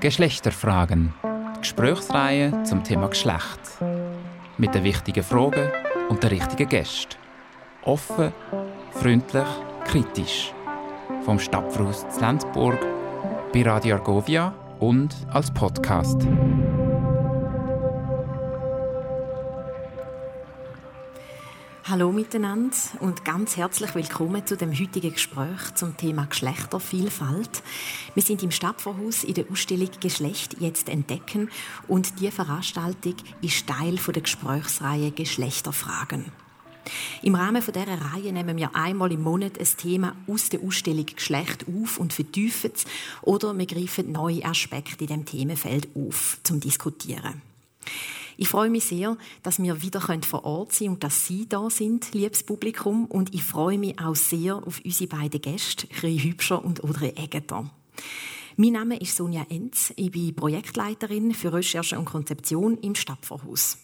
Geschlechterfragen. Gesprächsreihe zum Thema Geschlecht. Mit den wichtigen Fragen und den richtigen Gästen. Offen, freundlich, kritisch. Vom Stadtfluss Lenzburg bei Radio Argovia und als Podcast. Hallo miteinander und ganz herzlich willkommen zu dem heutigen Gespräch zum Thema Geschlechtervielfalt. Wir sind im Stadtvorhaus in der Ausstellung Geschlecht jetzt entdecken und die Veranstaltung ist Teil der Gesprächsreihe Geschlechterfragen. Im Rahmen dieser Reihe nehmen wir einmal im Monat ein Thema aus der Ausstellung Geschlecht auf und vertiefen es oder wir greifen neue Aspekte in dem Themenfeld auf zum Diskutieren. Ich freue mich sehr, dass wir wieder vor Ort sein können und dass Sie da sind, liebes Publikum. Und ich freue mich auch sehr auf unsere beiden Gäste, Chri Hübscher und Audrey Eggeter. Mein Name ist Sonja Enz. Ich bin Projektleiterin für Recherche und Konzeption im Stadtvorhaus.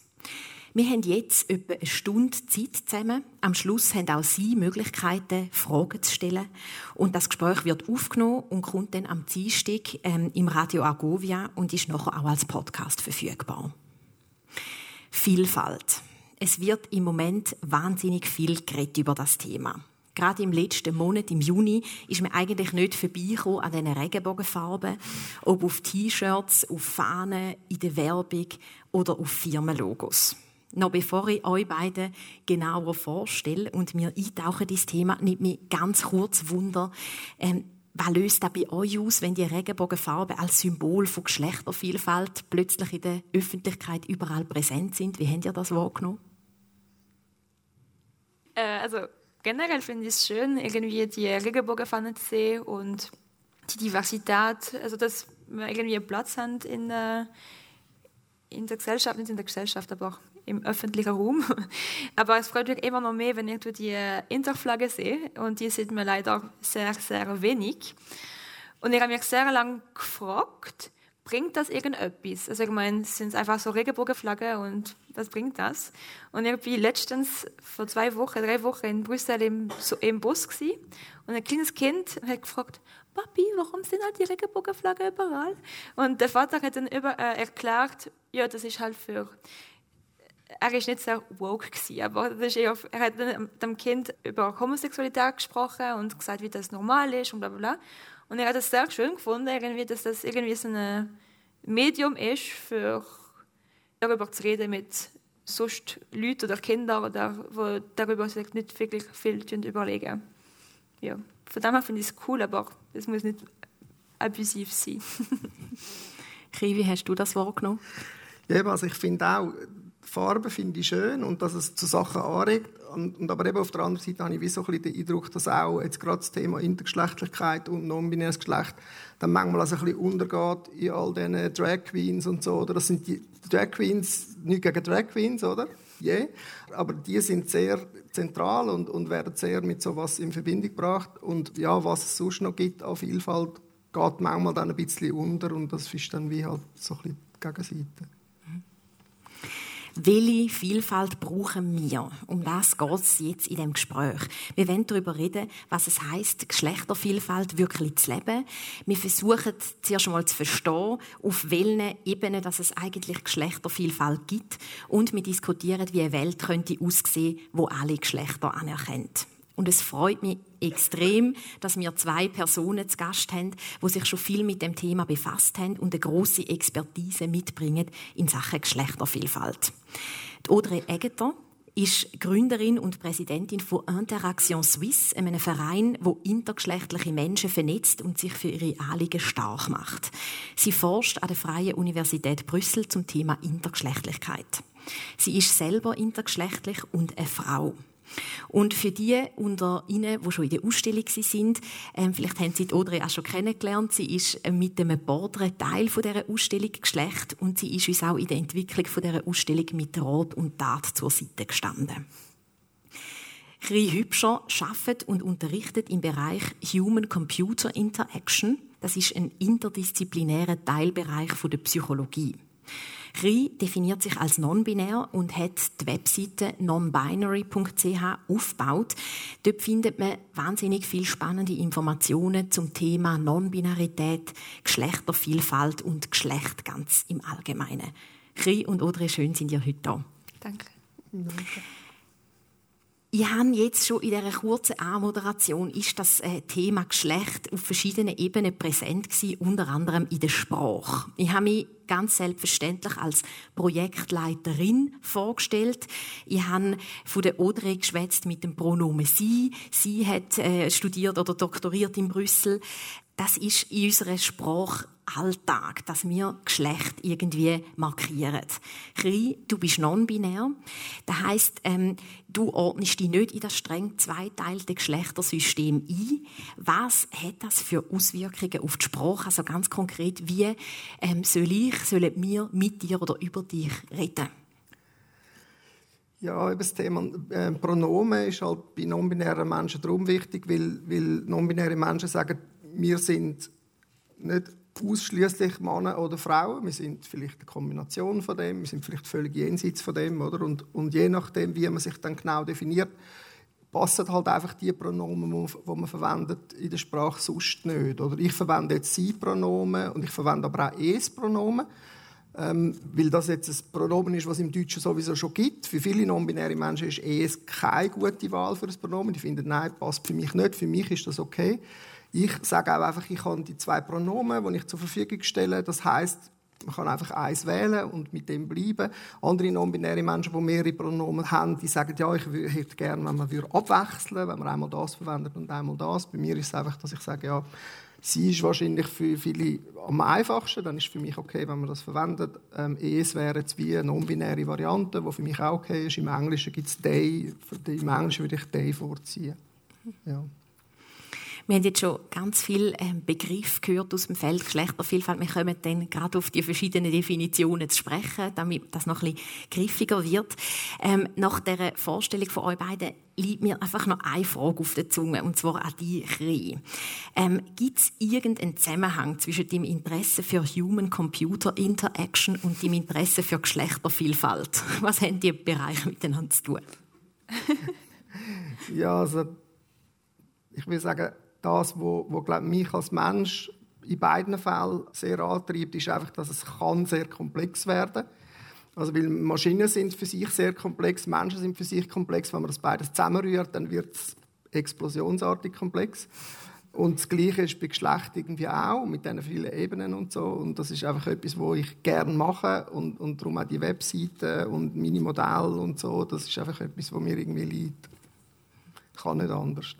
Wir haben jetzt etwa eine Stunde Zeit zusammen. Am Schluss haben auch Sie Möglichkeiten, Fragen zu stellen. Und das Gespräch wird aufgenommen und kommt dann am Dienstag ähm, im Radio Argovia und ist nachher auch als Podcast verfügbar. Vielfalt. Es wird im Moment wahnsinnig viel geredet über das Thema. Gerade im letzten Monat, im Juni, ist mir eigentlich nicht vorbeigekommen an diesen Regenbogenfarben, ob auf T-Shirts, auf Fahnen, in der Werbung oder auf Firmenlogos. Noch bevor ich euch beide genauer vorstelle und mir eintauche ins Thema, nimmt mich ganz kurz Wunder, ähm, was löst das bei euch aus, wenn die Regenbogenfarben als Symbol von Geschlechtervielfalt plötzlich in der Öffentlichkeit überall präsent sind? Wie habt ihr das wahrgenommen? Äh, also generell finde ich es schön, irgendwie die Regenbogenfahnen zu sehen und die Diversität, also dass wir irgendwie Platz haben in, äh, in der Gesellschaft, nicht in der Gesellschaft, aber auch im öffentlichen Raum. Aber es freut mich immer noch mehr, wenn ich die Interflagge sehe. Und die sieht man leider sehr, sehr wenig. Und ich habe mich sehr lange gefragt, bringt das irgendetwas? Also ich meine, sind es einfach so Regenbogenflaggen und was bringt das? Und ich war letztens vor zwei Wochen, drei Wochen in Brüssel im, so, im Bus gewesen, und ein kleines Kind hat gefragt, Papi, warum sind halt die Regenbogenflaggen überall? Und der Vater hat dann über, äh, erklärt, ja, das ist halt für er war nicht sehr woke gewesen, aber das ist eher, er hat mit dem Kind über Homosexualität gesprochen und gesagt, wie das normal ist und bla bla bla. Und er hat es sehr schön gefunden, irgendwie, dass das irgendwie so ein Medium ist, für darüber zu reden mit sonst Leuten oder Kindern, oder, die darüber sich nicht wirklich viel überlegen. Ja, von dem her finde ich es cool, aber es muss nicht abusiv sein. Kri, wie hast du das wahrgenommen? Ja, also ich finde auch, Farben finde ich schön und dass es zu Sachen anregt. Und, und, aber eben auf der anderen Seite habe ich wie so ein bisschen den Eindruck, dass auch jetzt gerade das Thema Intergeschlechtlichkeit und non-binäres Geschlecht dann manchmal also ein bisschen untergeht in all diesen Drag Queens und so. Oder das sind die Drag Queens, nicht gegen Drag Queens, oder? Yeah. Aber die sind sehr zentral und, und werden sehr mit so etwas in Verbindung gebracht. Und ja, was es sonst noch gibt an Vielfalt, geht manchmal dann ein bisschen unter und das ist dann wie halt so ein bisschen die Gegenseite. Welche Vielfalt brauchen wir? Um das geht es jetzt in dem Gespräch. Wir wollen darüber reden, was es heißt, Geschlechtervielfalt wirklich zu leben. Wir versuchen zuerst einmal zu verstehen, auf welchen Ebenen dass es eigentlich Geschlechtervielfalt gibt. Und wir diskutieren, wie eine Welt könnte aussehen, wo alle Geschlechter anerkennt. Und es freut mich extrem, dass wir zwei Personen zu Gast haben, die sich schon viel mit dem Thema befasst haben und eine große Expertise mitbringen in Sachen Geschlechtervielfalt. Die Audrey Eggeter ist Gründerin und Präsidentin von Interaction Suisse, einem Verein, wo intergeschlechtliche Menschen vernetzt und sich für ihre Anliegen stark macht. Sie forscht an der Freien Universität Brüssel zum Thema Intergeschlechtlichkeit. Sie ist selber intergeschlechtlich und eine Frau. Und für die unter Ihnen, die schon in der Ausstellung sind, ähm, vielleicht haben Sie die Audrey auch schon kennengelernt. Sie ist äh, mit dem Border Teil von dieser Ausstellung Geschlecht und sie ist uns auch in der Entwicklung von dieser Ausstellung mit Rat und Tat zur Seite gestanden. Chri Hübscher arbeitet und unterrichtet im Bereich Human-Computer Interaction. Das ist ein interdisziplinärer Teilbereich der Psychologie. Ri definiert sich als non-binär und hat die Webseite nonbinary.ch aufgebaut. Dort findet man wahnsinnig viele spannende Informationen zum Thema Non-Binarität, Geschlechtervielfalt und Geschlecht ganz im Allgemeinen. Ri und Audrey, schön sind ihr heute da. Danke. Danke. Ich habe jetzt schon in dieser kurzen Anmoderation ist das äh, Thema Geschlecht auf verschiedenen Ebenen präsent gewesen, unter anderem in der Sprache. Ich habe mich ganz selbstverständlich als Projektleiterin vorgestellt. Ich habe von der Audrey geschwätzt mit dem Pronomen sie. Sie hat äh, studiert oder doktoriert in Brüssel. Das ist in unserer Sprache Alltag, dass wir Geschlecht irgendwie markieren. Chri, du bist non-binär. Das heisst, ähm, du ordnest dich nicht in das streng zweiteilte Geschlechtersystem ein. Was hat das für Auswirkungen auf die Sprache? Also ganz konkret, wie ähm, soll ich, sollen wir mit dir oder über dich reden? Ja, über das Thema äh, Pronomen ist halt bei non-binären Menschen darum wichtig, weil, weil non-binäre Menschen sagen, wir sind nicht ausschließlich Männer oder Frauen. Wir sind vielleicht eine Kombination von dem, wir sind vielleicht völlig jenseits von dem, oder? Und, und je nachdem, wie man sich dann genau definiert, passen halt einfach die Pronomen, die man verwendet in der Sprache sonst nicht. Oder ich verwende jetzt Sie-Pronomen und ich verwende aber auch Es-Pronomen, ähm, weil das jetzt ein Pronomen ist, was es im Deutschen sowieso schon gibt. Für viele non-binäre Menschen ist Es keine gute Wahl für ein Pronomen. Die finden, nein, passt für mich nicht. Für mich ist das okay. Ich sage auch einfach, ich habe die zwei Pronomen, die ich zur Verfügung stelle. Das heißt, man kann einfach eins wählen und mit dem bleiben. Andere non-binäre Menschen, die mehrere Pronomen haben, die sagen, ja, ich hätte gerne, wenn man abwechseln würde, wenn man einmal das verwendet und einmal das. Bei mir ist es einfach, dass ich sage, ja, sie ist wahrscheinlich für viele am einfachsten. Dann ist es für mich okay, wenn man das verwendet. Ähm, es wäre zwei non-binäre Varianten, die für mich auch okay ist. Im Englischen gibt es «they». Im Englischen würde ich «they» vorziehen. Ja. Wir haben jetzt schon ganz viele ähm, Begriffe gehört aus dem Feld Geschlechtervielfalt. Wir kommen dann gerade auf die verschiedenen Definitionen zu sprechen, damit das noch ein bisschen griffiger wird. Ähm, nach der Vorstellung von euch beiden liegt mir einfach noch eine Frage auf der Zunge, und zwar an dich, ähm, Gibt es irgendeinen Zusammenhang zwischen dem Interesse für Human-Computer-Interaction und dem Interesse für Geschlechtervielfalt? Was haben die Bereiche miteinander zu tun? ja, also ich will sagen, das, was, was glaub, mich als Mensch in beiden Fällen sehr antreibt, ist einfach, dass es kann sehr komplex werden also weil Maschinen sind für sich sehr komplex, Menschen sind für sich komplex. Wenn man das beides zusammenrührt, dann wird es explosionsartig komplex. Und das Gleiche ist bei Geschlecht irgendwie auch, mit diesen vielen Ebenen und so. Und das ist einfach etwas, was ich gerne mache. Und, und darum auch die Webseiten und meine Modelle und so. Das ist einfach etwas, was mir irgendwie liegt. Kann nicht anders.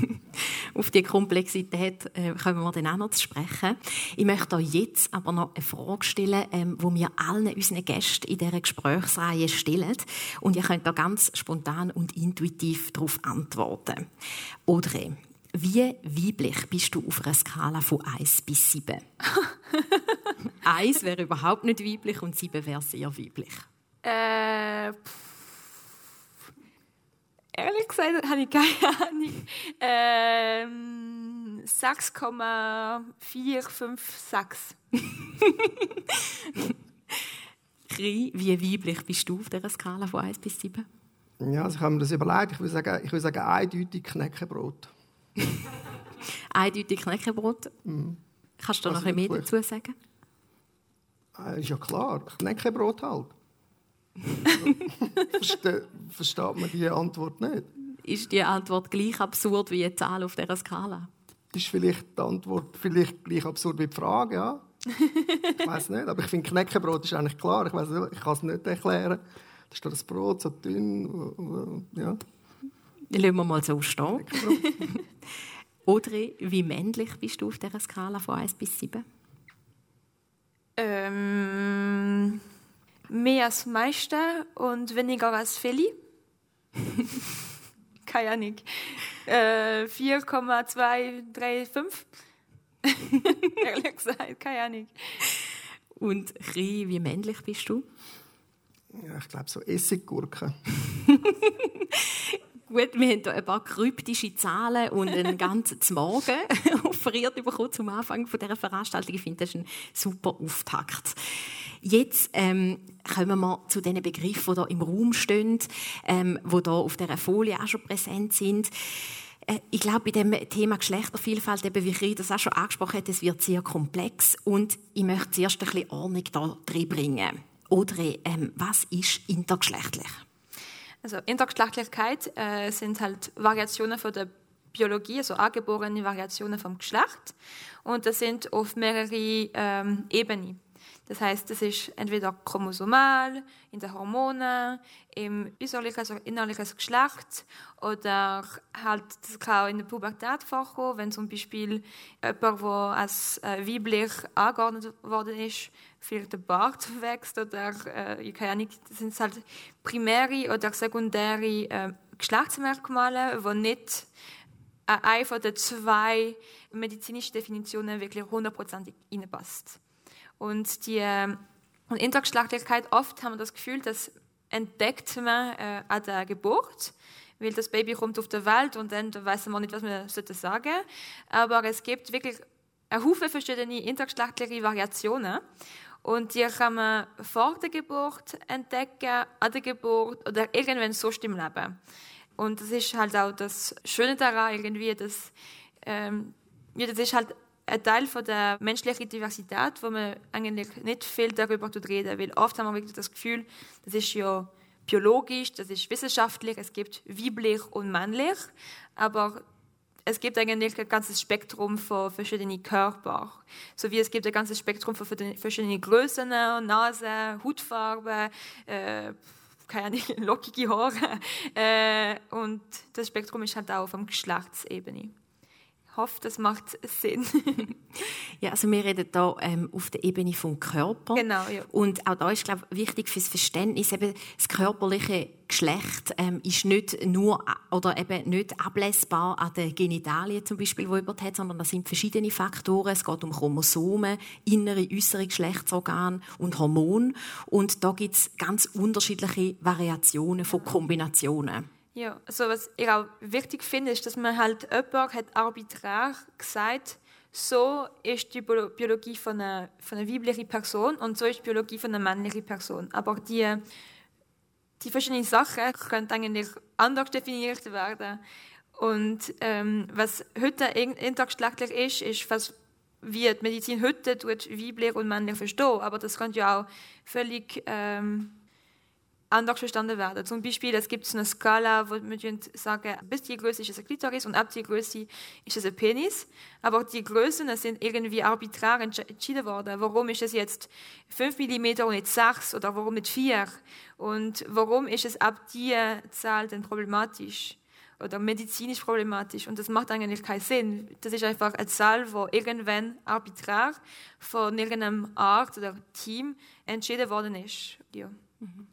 Auf die Komplexität äh, kommen wir dann auch noch zu sprechen. Ich möchte euch jetzt aber noch eine Frage stellen, ähm, die wir allen unseren Gästen in dieser Gesprächsreihe stellen. Und ihr könnt da ganz spontan und intuitiv darauf antworten. Audrey, wie weiblich bist du auf einer Skala von 1 bis 7? 1 wäre überhaupt nicht weiblich und 7 wäre sehr weiblich. Äh, ehrlich gesagt habe ich keine Ahnung. Ähm, 6,456. Kri, wie weiblich bist du auf dieser Skala von 1 bis 7? Ja, also ich habe mir das überlegt. Ich würde sagen, ich würde sagen eindeutig Knäckebrot. eindeutig Knäckebrot? Mhm. Kannst du also noch ein bisschen mehr dazu sagen? Äh, ist ja klar, Knäckebrot halt. Verste versteht man die Antwort nicht? Ist die Antwort gleich absurd wie die Zahl auf dieser Skala? Ist vielleicht die Antwort vielleicht gleich absurd wie die Frage, ja? ich weiß nicht, aber ich finde Knäckebrot ist eigentlich klar. Ich weiß ich kann es nicht erklären. Da steht das Brot so dünn, ja. Lassen wir mal so stehen. Audrey, wie männlich bist du auf dieser Skala von 1 bis 7? Ähm mehr als meiste und weniger als Feli. Keine Ahnung. Äh, 4,235. Ehrlich gesagt, keine Ahnung. Und Chri, wie männlich bist du? Ja, ich glaube so Essiggurke. Gut, wir haben hier ein paar kryptische Zahlen und einen ganzen Morgen offeriert bekommen zum Anfang dieser Veranstaltung. Ich finde, das ist ein super Auftakt. Jetzt ähm, kommen wir zu den Begriffen, die hier im Raum stehen, ähm, die hier auf dieser Folie auch schon präsent sind. Äh, ich glaube, bei dem Thema Geschlechtervielfalt, eben wie ich das auch schon angesprochen habe, es wird sehr komplex und ich möchte zuerst ein bisschen Ordnung da drin bringen. Oder ähm, was ist intergeschlechtlich? Also Intergeschlechtlichkeit äh, sind halt Variationen von der Biologie, also angeborene Variationen vom Geschlecht. Und das sind auf mehrere ähm, Ebenen. Das heißt, das ist entweder chromosomal, in den Hormonen, im äußerlichen, also innerlichen Geschlecht oder halt, das kann auch in der Pubertät vorkommen, wenn zum Beispiel jemand, der als äh, weiblich angeordnet worden ist, vielleicht der Bart wächst oder äh, ich kann nicht, das sind halt primäre oder sekundäre äh, Geschlechtsmerkmale, die nicht äh, eine von den zwei medizinischen Definitionen wirklich hundertprozentig reinpasst. Und die äh, und Intergeschlechtlichkeit, oft haben wir das Gefühl, das entdeckt man äh, an der Geburt, weil das Baby kommt auf die Welt und dann weiß man nicht, was man sagen sollte. Aber es gibt wirklich eine Haufen verschiedene intergeschlechtliche Variationen. Und die kann man vor der Geburt entdecken, an der Geburt oder irgendwann so im Leben. Und das ist halt auch das Schöne daran, irgendwie, dass, ähm, ja, das ist halt ein Teil von der menschlichen Diversität, wo man eigentlich nicht viel darüber reden weil oft haben wir wirklich das Gefühl, das ist ja biologisch, das ist wissenschaftlich, es gibt weiblich und männlich, aber es gibt eigentlich ein ganzes Spektrum von verschiedenen Körpern. So wie es gibt ein ganzes Spektrum von verschiedenen Größen, Nase, Hautfarbe, äh, keine lockige Haare. Äh, und das Spektrum ist halt auch auf der Geschlechtsebene hoffe, das macht Sinn. ja, also wir reden hier ähm, auf der Ebene vom Körper. Genau, ja. Und auch da ist, glaube ich, wichtig fürs Verständnis, eben das körperliche Geschlecht ähm, ist nicht nur oder eben nicht ablesbar an den Genitalien zum Beispiel, wo jemand hat, sondern das sind verschiedene Faktoren. Es geht um Chromosomen, innere, äußere Geschlechtsorgane und Hormone. Und da gibt es ganz unterschiedliche Variationen von Kombinationen. Ja, also was ich auch wichtig finde, ist, dass man halt jemand hat arbiträr gesagt, so ist die Biologie von einer, von einer weiblichen Person und so ist die Biologie von einer männlichen Person. Aber die, die verschiedenen Sachen können eigentlich anders definiert werden. Und ähm, was heute intergeschlechtlich ist, ist, was wie die Medizin heute tut, weiblich und männlich verstehen. Aber das kann ja auch völlig ähm, anders verstanden werden. Zum Beispiel, es gibt eine Skala, wo wir sagen, bis die Größe ist es ein Klitoris und ab die Größe ist es ein Penis. Aber die Größen sind irgendwie arbiträr entschieden worden. Warum ist es jetzt 5 mm und nicht 6 oder warum nicht 4? Und warum ist es ab dieser Zahl dann problematisch? oder medizinisch problematisch. Und das macht eigentlich keinen Sinn. Das ist einfach eine Zahl, die irgendwann arbiträr von irgendeinem Art oder Team entschieden worden ist. Ja. Mhm.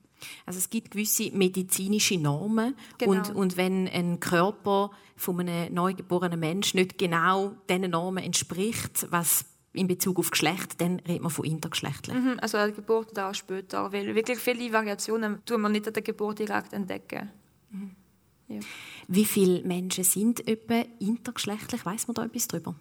Also es gibt gewisse medizinische Normen genau. und, und wenn ein Körper von einem neugeborenen Menschen nicht genau diesen Normen entspricht, was in Bezug auf Geschlecht, dann redet man von intergeschlechtlich. Mhm, also an der Geburt oder auch später, weil wirklich viele Variationen tun man nicht an der Geburt direkt entdecken. Mhm. Ja. Wie viele Menschen sind etwa intergeschlechtlich? Weiß man da etwas darüber?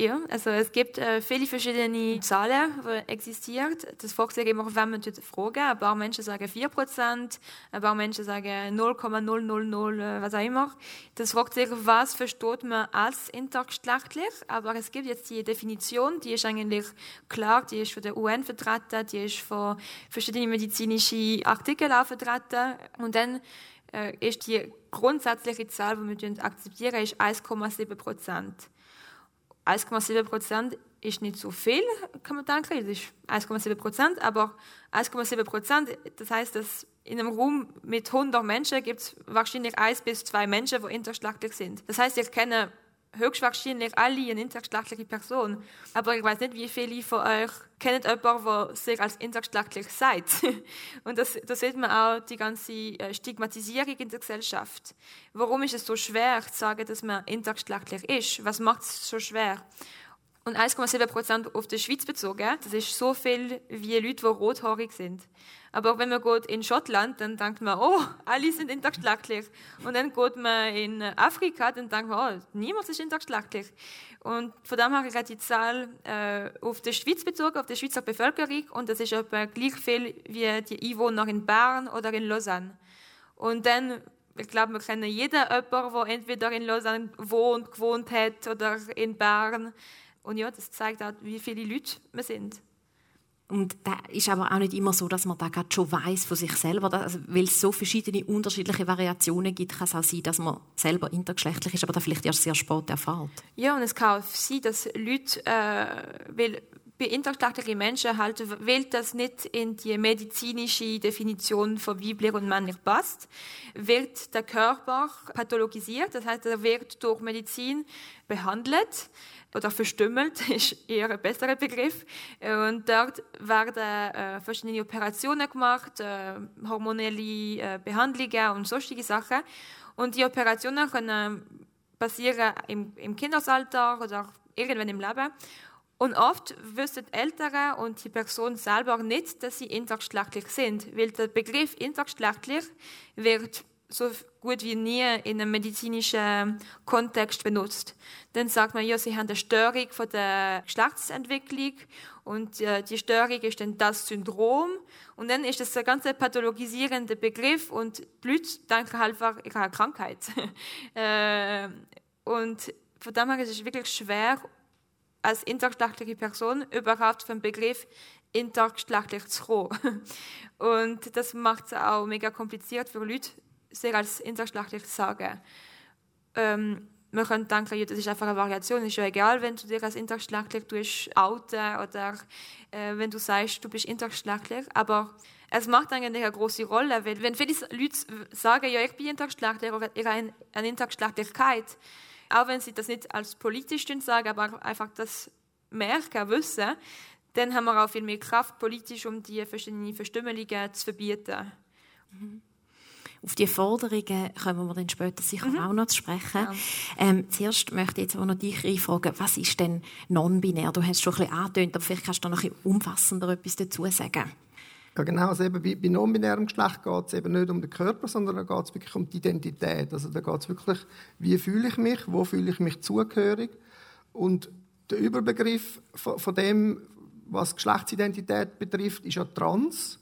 Ja, also es gibt äh, viele verschiedene Zahlen, die existieren. Das fragt sich immer, wenn man fragen. Ein paar Menschen sagen 4%, ein paar Menschen sagen 0,000, äh, was auch immer. Das fragt sich, was versteht man als intergeschlechtlich. Aber es gibt jetzt die Definition, die ist eigentlich klar, die ist von der UN vertreten, die ist von verschiedenen medizinischen Artikeln auch vertreten. Und dann äh, ist die grundsätzliche Zahl, die wir akzeptieren, ist 1,7 Prozent. 1,7 Prozent ist nicht so viel, kann man denken. Das ist 1,7 Prozent, aber 1,7 Prozent, das heißt, dass in einem Raum mit 100 Menschen gibt es wahrscheinlich 1 bis 2 Menschen, die intergeschlechtlich sind. Das heißt, ich kenne höchstwahrscheinlich alle eine intergeschlechtliche Person. Aber ich weiß nicht, wie viele von euch kennen jemanden, der sich als intergeschlechtlich sagt. Und das, da sieht man auch die ganze äh, Stigmatisierung in der Gesellschaft. Warum ist es so schwer zu sagen, dass man intergeschlechtlich ist? Was macht es so schwer? und 1,7 Prozent auf die Schweiz bezogen. Das ist so viel wie Leute, die rothaarig sind. Aber wenn man geht in Schottland, dann denkt man, oh, alle sind intergeschlechtlich. Und dann geht man in Afrika, dann denkt man, oh, niemand ist intergeschlechtlich. Und von dem her ist die Zahl äh, auf die Schweiz bezogen, auf die Schweizer Bevölkerung. Und das ist etwa gleich viel wie die Einwohner in Bern oder in Lausanne. Und dann, ich glaube, wir kennen jeden jemanden, der entweder in Lausanne wohnt, gewohnt hat oder in Bern. Und ja, das zeigt auch, wie viele Leute wir sind. Und da ist aber auch nicht immer so, dass man da gerade schon weiß von sich selber. Also, weil es so verschiedene unterschiedliche Variationen gibt, kann es auch sein, dass man selber intergeschlechtlich ist, aber da vielleicht erst sehr spät erfahrt. Ja, und es kann auch sein, dass Leute, äh, weil bei intergeschlechtlichen Menschen halt, weil das nicht in die medizinische Definition von weiblich und männlich passt, wird der Körper pathologisiert, das heißt, er wird durch Medizin behandelt oder verstümmelt ist eher ein besserer Begriff. Und dort werden äh, verschiedene Operationen gemacht, äh, hormonelle äh, Behandlungen und sonstige Sachen. Und die Operationen können passieren im, im Kindesalter oder irgendwann im Leben. Und oft wissen Eltern und die Person selber nicht, dass sie intergeschlechtlich sind, weil der Begriff intergeschlechtlich wird so gut wie nie in einem medizinischen Kontext benutzt. Dann sagt man, ja, sie haben eine Störung von der Geschlechtsentwicklung und äh, die Störung ist dann das Syndrom und dann ist das ein ganz pathologisierender Begriff und die Leute halt einfach, eine Krankheit. äh, und von dem her ist es wirklich schwer, als intergeschlechtliche Person überhaupt vom Begriff intergeschlechtlich zu kommen. Und das macht es auch mega kompliziert für Leute, sehr als intergeschlechtlich sagen. Ähm, man könnte denken, das ist einfach eine Variation. Ist ja egal, wenn du dich als intergeschlechtlich outen oder äh, wenn du sagst, du bist intergeschlechtlich. Aber es macht eigentlich eine große Rolle, weil wenn viele Leute sagen, ja, ich bin intergeschlechtlich oder ich habe eine Intergeschlechtlichkeit, auch wenn sie das nicht als politisch sagen, aber einfach das merken, wissen, dann haben wir auch viel mehr Kraft politisch, um die verschiedenen Verstümmelungen zu verbieten. Mhm. Auf die Forderungen kommen wir dann später sicher mhm. auch noch zu sprechen. Ja. Ähm, zuerst möchte ich jetzt aber noch dich fragen, was ist denn non-binär? Du hast es schon ein bisschen angetönt, aber vielleicht kannst du noch ein bisschen umfassender etwas dazu sagen. Genau. Also eben bei, bei non-binärem Geschlecht geht es eben nicht um den Körper, sondern da geht es wirklich um die Identität. Also da geht es wirklich, wie fühle ich mich, wo fühle ich mich zugehörig. Und der Überbegriff von, von dem, was Geschlechtsidentität betrifft, ist ja Trans,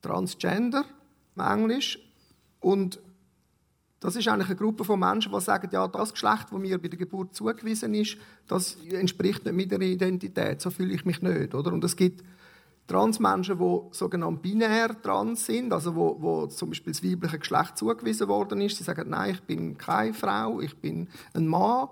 Transgender im Englisch. Und das ist eigentlich eine Gruppe von Menschen, die sagen, ja, das Geschlecht, das mir bei der Geburt zugewiesen ist, das entspricht nicht meiner Identität. So fühle ich mich nicht, oder? Und es gibt Transmenschen, die sogenannt binär trans sind, also wo, wo zum Beispiel das weibliche Geschlecht zugewiesen worden ist. Sie sagen, nein, ich bin keine Frau, ich bin ein Mann.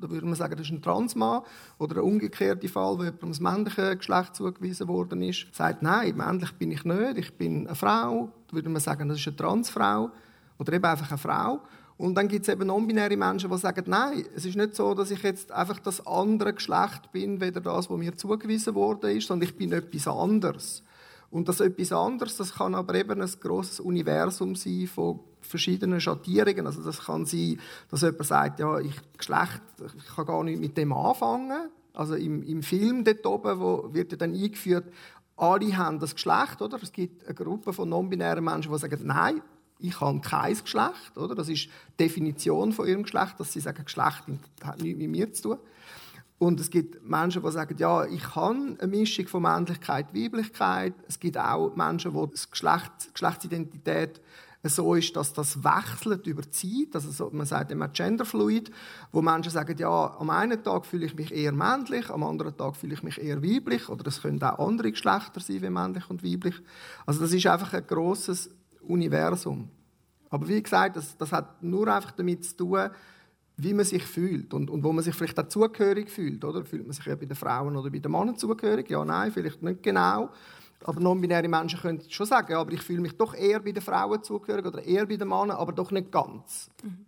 Da würde man sagen, das ist ein Transmann. Oder ein umgekehrter Fall, wo jemandem das männliche Geschlecht zugewiesen worden ist, sagt, nein, männlich bin ich nicht, ich bin eine Frau. Da würde man sagen, das ist eine Transfrau. Oder eben einfach eine Frau. Und dann gibt es eben non-binäre Menschen, die sagen, nein, es ist nicht so, dass ich jetzt einfach das andere Geschlecht bin, weder das, was mir zugewiesen wurde ist, sondern ich bin etwas anderes. Und das etwas anderes, das kann aber eben ein grosses Universum sein von verschiedenen Schattierungen. Also das kann sein, dass jemand sagt, ja, ich Geschlecht, ich kann gar nicht mit dem anfangen. Also im, im Film dort oben, wo wird ja dann eingeführt, alle haben das Geschlecht, oder? Es gibt eine Gruppe von non-binären Menschen, die sagen, nein, ich habe kein Geschlecht, oder? Das ist die Definition von ihrem Geschlecht, dass sie sagen, Geschlecht hat nichts mit mir zu tun. Und es gibt Menschen, die sagen, ja, ich habe eine Mischung von Männlichkeit, Weiblichkeit. Es gibt auch Menschen, wo das Geschlecht, Geschlechtsidentität so ist, dass das wechselt über die Zeit. Also so, man sagt immer Genderfluid, wo Menschen sagen, ja, am einen Tag fühle ich mich eher männlich, am anderen Tag fühle ich mich eher weiblich. Oder es können auch andere Geschlechter sein, wie männlich und weiblich. Also das ist einfach ein grosses Universum. Aber wie gesagt, das, das hat nur einfach damit zu tun, wie man sich fühlt und, und wo man sich vielleicht auch zugehörig fühlt. Oder? Fühlt man sich ja bei den Frauen oder bei den Männern zugehörig? Ja, nein, vielleicht nicht genau. Aber non-binäre Menschen können schon sagen, ja, aber ich fühle mich doch eher bei den Frauen zugehörig oder eher bei den Männern, aber doch nicht ganz. Mhm.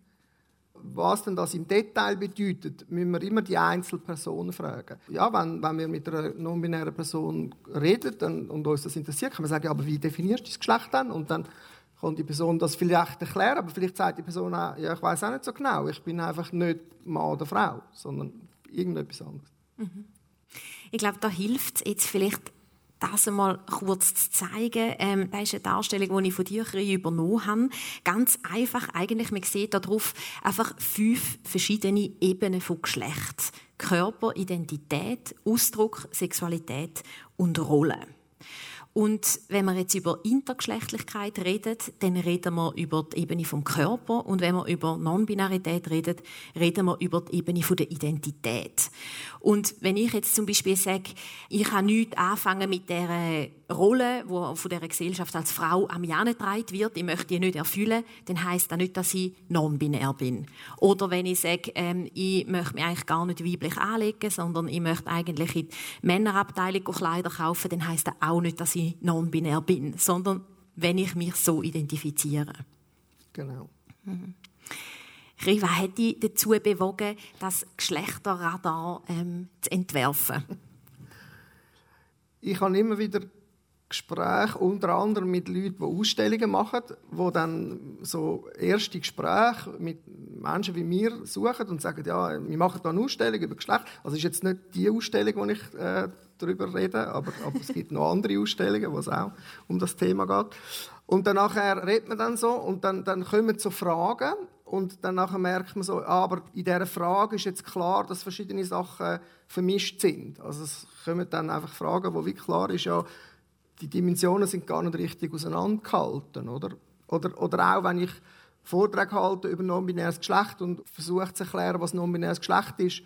Was denn das im Detail bedeutet, müssen wir immer die Einzelpersonen fragen. Ja, wenn, wenn wir mit einer non-binären Person reden dann, und uns das interessiert, kann man sagen, ja, aber wie definierst du das Geschlecht dann? Und dann kann die Person das vielleicht erklären, aber vielleicht sagt die Person auch, ja, ich weiß auch nicht so genau, ich bin einfach nicht Mann oder Frau, sondern irgendetwas anderes. Mhm. Ich glaube, da hilft es jetzt vielleicht das einmal kurz zu zeigen. Ähm, das ist eine Darstellung, die ich von dir übernommen habe. Ganz einfach eigentlich, man sieht darauf einfach fünf verschiedene Ebenen von Geschlecht. Körper, Identität, Ausdruck, Sexualität und Rolle. Und wenn wir jetzt über Intergeschlechtlichkeit reden, dann reden wir über die Ebene vom Körper. Und wenn wir über Non-Binarität reden, reden wir über die Ebene der Identität. Und wenn ich jetzt zum Beispiel sage, ich kann nichts anfangen mit der Rolle, die von der Gesellschaft als Frau am getragen wird, ich möchte die nicht erfüllen, dann heißt das nicht, dass ich non-binär bin. Oder wenn ich sage, ähm, ich möchte mich eigentlich gar nicht weiblich anlegen, sondern ich möchte eigentlich in die Männerabteilung Kleider kaufen, dann heißt das auch nicht, dass ich non-binär bin, sondern wenn ich mich so identifiziere. Genau. Mhm. Riva hat dich dazu bewogen, das Geschlechterradar ähm, zu entwerfen? Ich habe immer wieder Gespräche, unter anderem mit Leuten, die Ausstellungen machen, die dann so erste Gespräche mit Menschen wie mir suchen und sagen, ja, wir machen da eine Ausstellung über Geschlecht. Also ist jetzt nicht die Ausstellung, wo ich äh, darüber rede, aber, aber es gibt noch andere Ausstellungen, wo es auch um das Thema geht. Und dann nachher redet man dann so und dann, dann kommen so Fragen und dann merkt man so, ah, aber in dieser Frage ist jetzt klar, dass verschiedene Sachen vermischt sind. Also es kommen dann einfach Fragen, wo wie klar ist, ja, die Dimensionen sind gar nicht richtig auseinandergehalten, oder? Oder, oder auch, wenn ich Vorträge halte über non-binäres Geschlecht und versuche zu erklären, was non-binäres Geschlecht ist,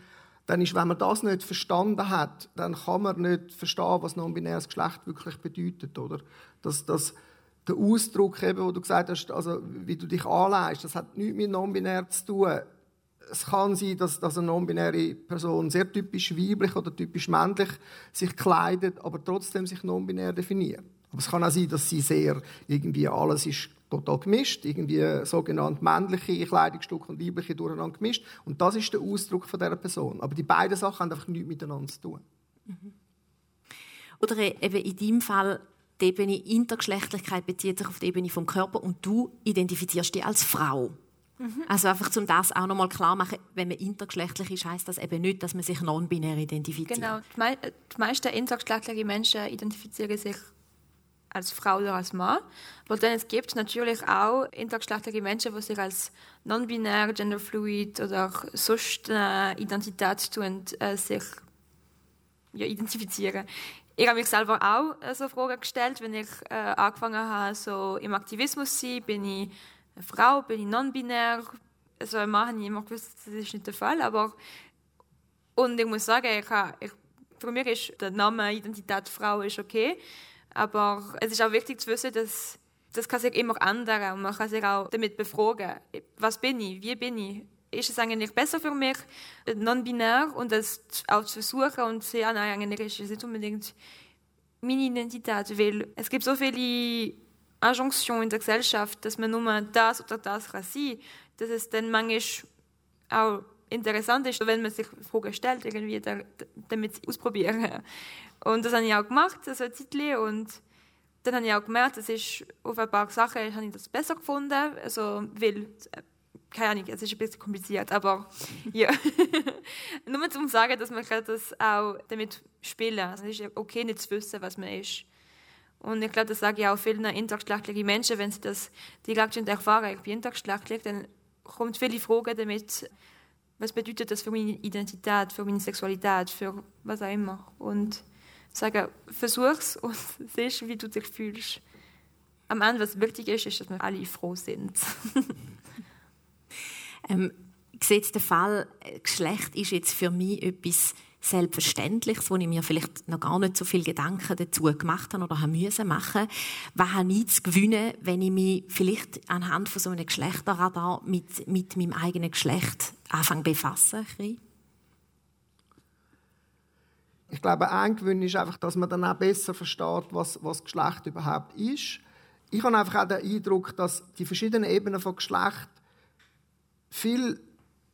dann ist, wenn man das nicht verstanden hat, dann kann man nicht verstehen, was non-binäres Geschlecht wirklich bedeutet, oder? Dass, dass der Ausdruck, eben, wo du gesagt hast, also wie du dich anleihst, das hat nichts mit non-binär zu tun. Es kann sein, dass, dass eine non-binäre Person sehr typisch weiblich oder typisch männlich sich kleidet, aber trotzdem sich non-binär definiert. Aber es kann auch sein, dass sie sehr irgendwie alles ist total gemischt, irgendwie sogenannte männliche Kleidungsstücke und weibliche durcheinander gemischt. Und das ist der Ausdruck von dieser Person. Aber die beiden Sachen haben einfach nichts miteinander zu tun. Mhm. Oder eben in deinem Fall die Ebene Intergeschlechtlichkeit bezieht sich auf die Ebene vom Körper und du identifizierst dich als Frau. Mhm. Also einfach um das auch nochmal klar machen, wenn man intergeschlechtlich ist, heißt das eben nicht, dass man sich non-binär identifiziert. Genau, die, me die meisten intergeschlechtlichen Menschen identifizieren sich als Frau oder als Mann. Aber dann es gibt natürlich auch intergeschlechtliche Menschen, die sich als non-binär, genderfluid oder sonst eine Identität tun, äh, sich ja, identifizieren ich habe mich selber auch äh, so Fragen gestellt, wenn ich äh, angefangen habe, so im Aktivismus zu sein. Bin ich eine Frau, bin ich non-binär? Also habe ich immer gewusst, das ist nicht der Fall. Aber und ich muss sagen, ich habe, ich, für mich ist der Name Identität Frau ist okay. Aber es ist auch wichtig zu wissen, dass das kann sich immer ändern und man kann sich auch damit befragen, was bin ich, wie bin ich, ist es eigentlich besser für mich, non-binär und das auch zu versuchen und zu sehen, nein, eigentlich ist es nicht unbedingt meine Identität, weil es gibt so viele Injunktionen in der Gesellschaft, dass man nur das oder das kann sein, dass es dann manchmal auch interessant ist, wenn man sich Fragen stellt, irgendwie damit ausprobieren. Und das habe ich auch gemacht, also ein Zeitchen, und dann habe ich auch gemerkt, dass ich auf ein paar Sachen habe ich das besser gefunden, also weil keine Ahnung, es ist ein bisschen kompliziert, aber ja. Nur um zu sagen, dass man das auch damit spielen kann. Es ist okay, nicht zu wissen, was man ist. Und ich glaube, das sage ich auch vielen intergeschlechtlichen Menschen, wenn sie das direkt erfahren, ich bin intergeschlechtlich, dann kommen viele Fragen damit, was bedeutet das für meine Identität, für meine Sexualität, für was auch immer. Und sagen, versuch's und siehst, wie du dich fühlst. Am Ende, was wichtig ist, ist, dass wir alle froh sind. Ähm, sieht der Fall, äh, Geschlecht ist jetzt für mich etwas Selbstverständliches, wo ich mir vielleicht noch gar nicht so viel Gedanken dazu gemacht habe oder haben müssen machen. Was habe ich zu gewinnen, wenn ich mich vielleicht anhand von so einem Geschlechterradar mit, mit meinem eigenen Geschlecht anfange befassen? Ich glaube, ein Gewinn ist einfach, dass man dann auch besser versteht, was, was Geschlecht überhaupt ist. Ich habe einfach auch den Eindruck, dass die verschiedenen Ebenen von Geschlecht viel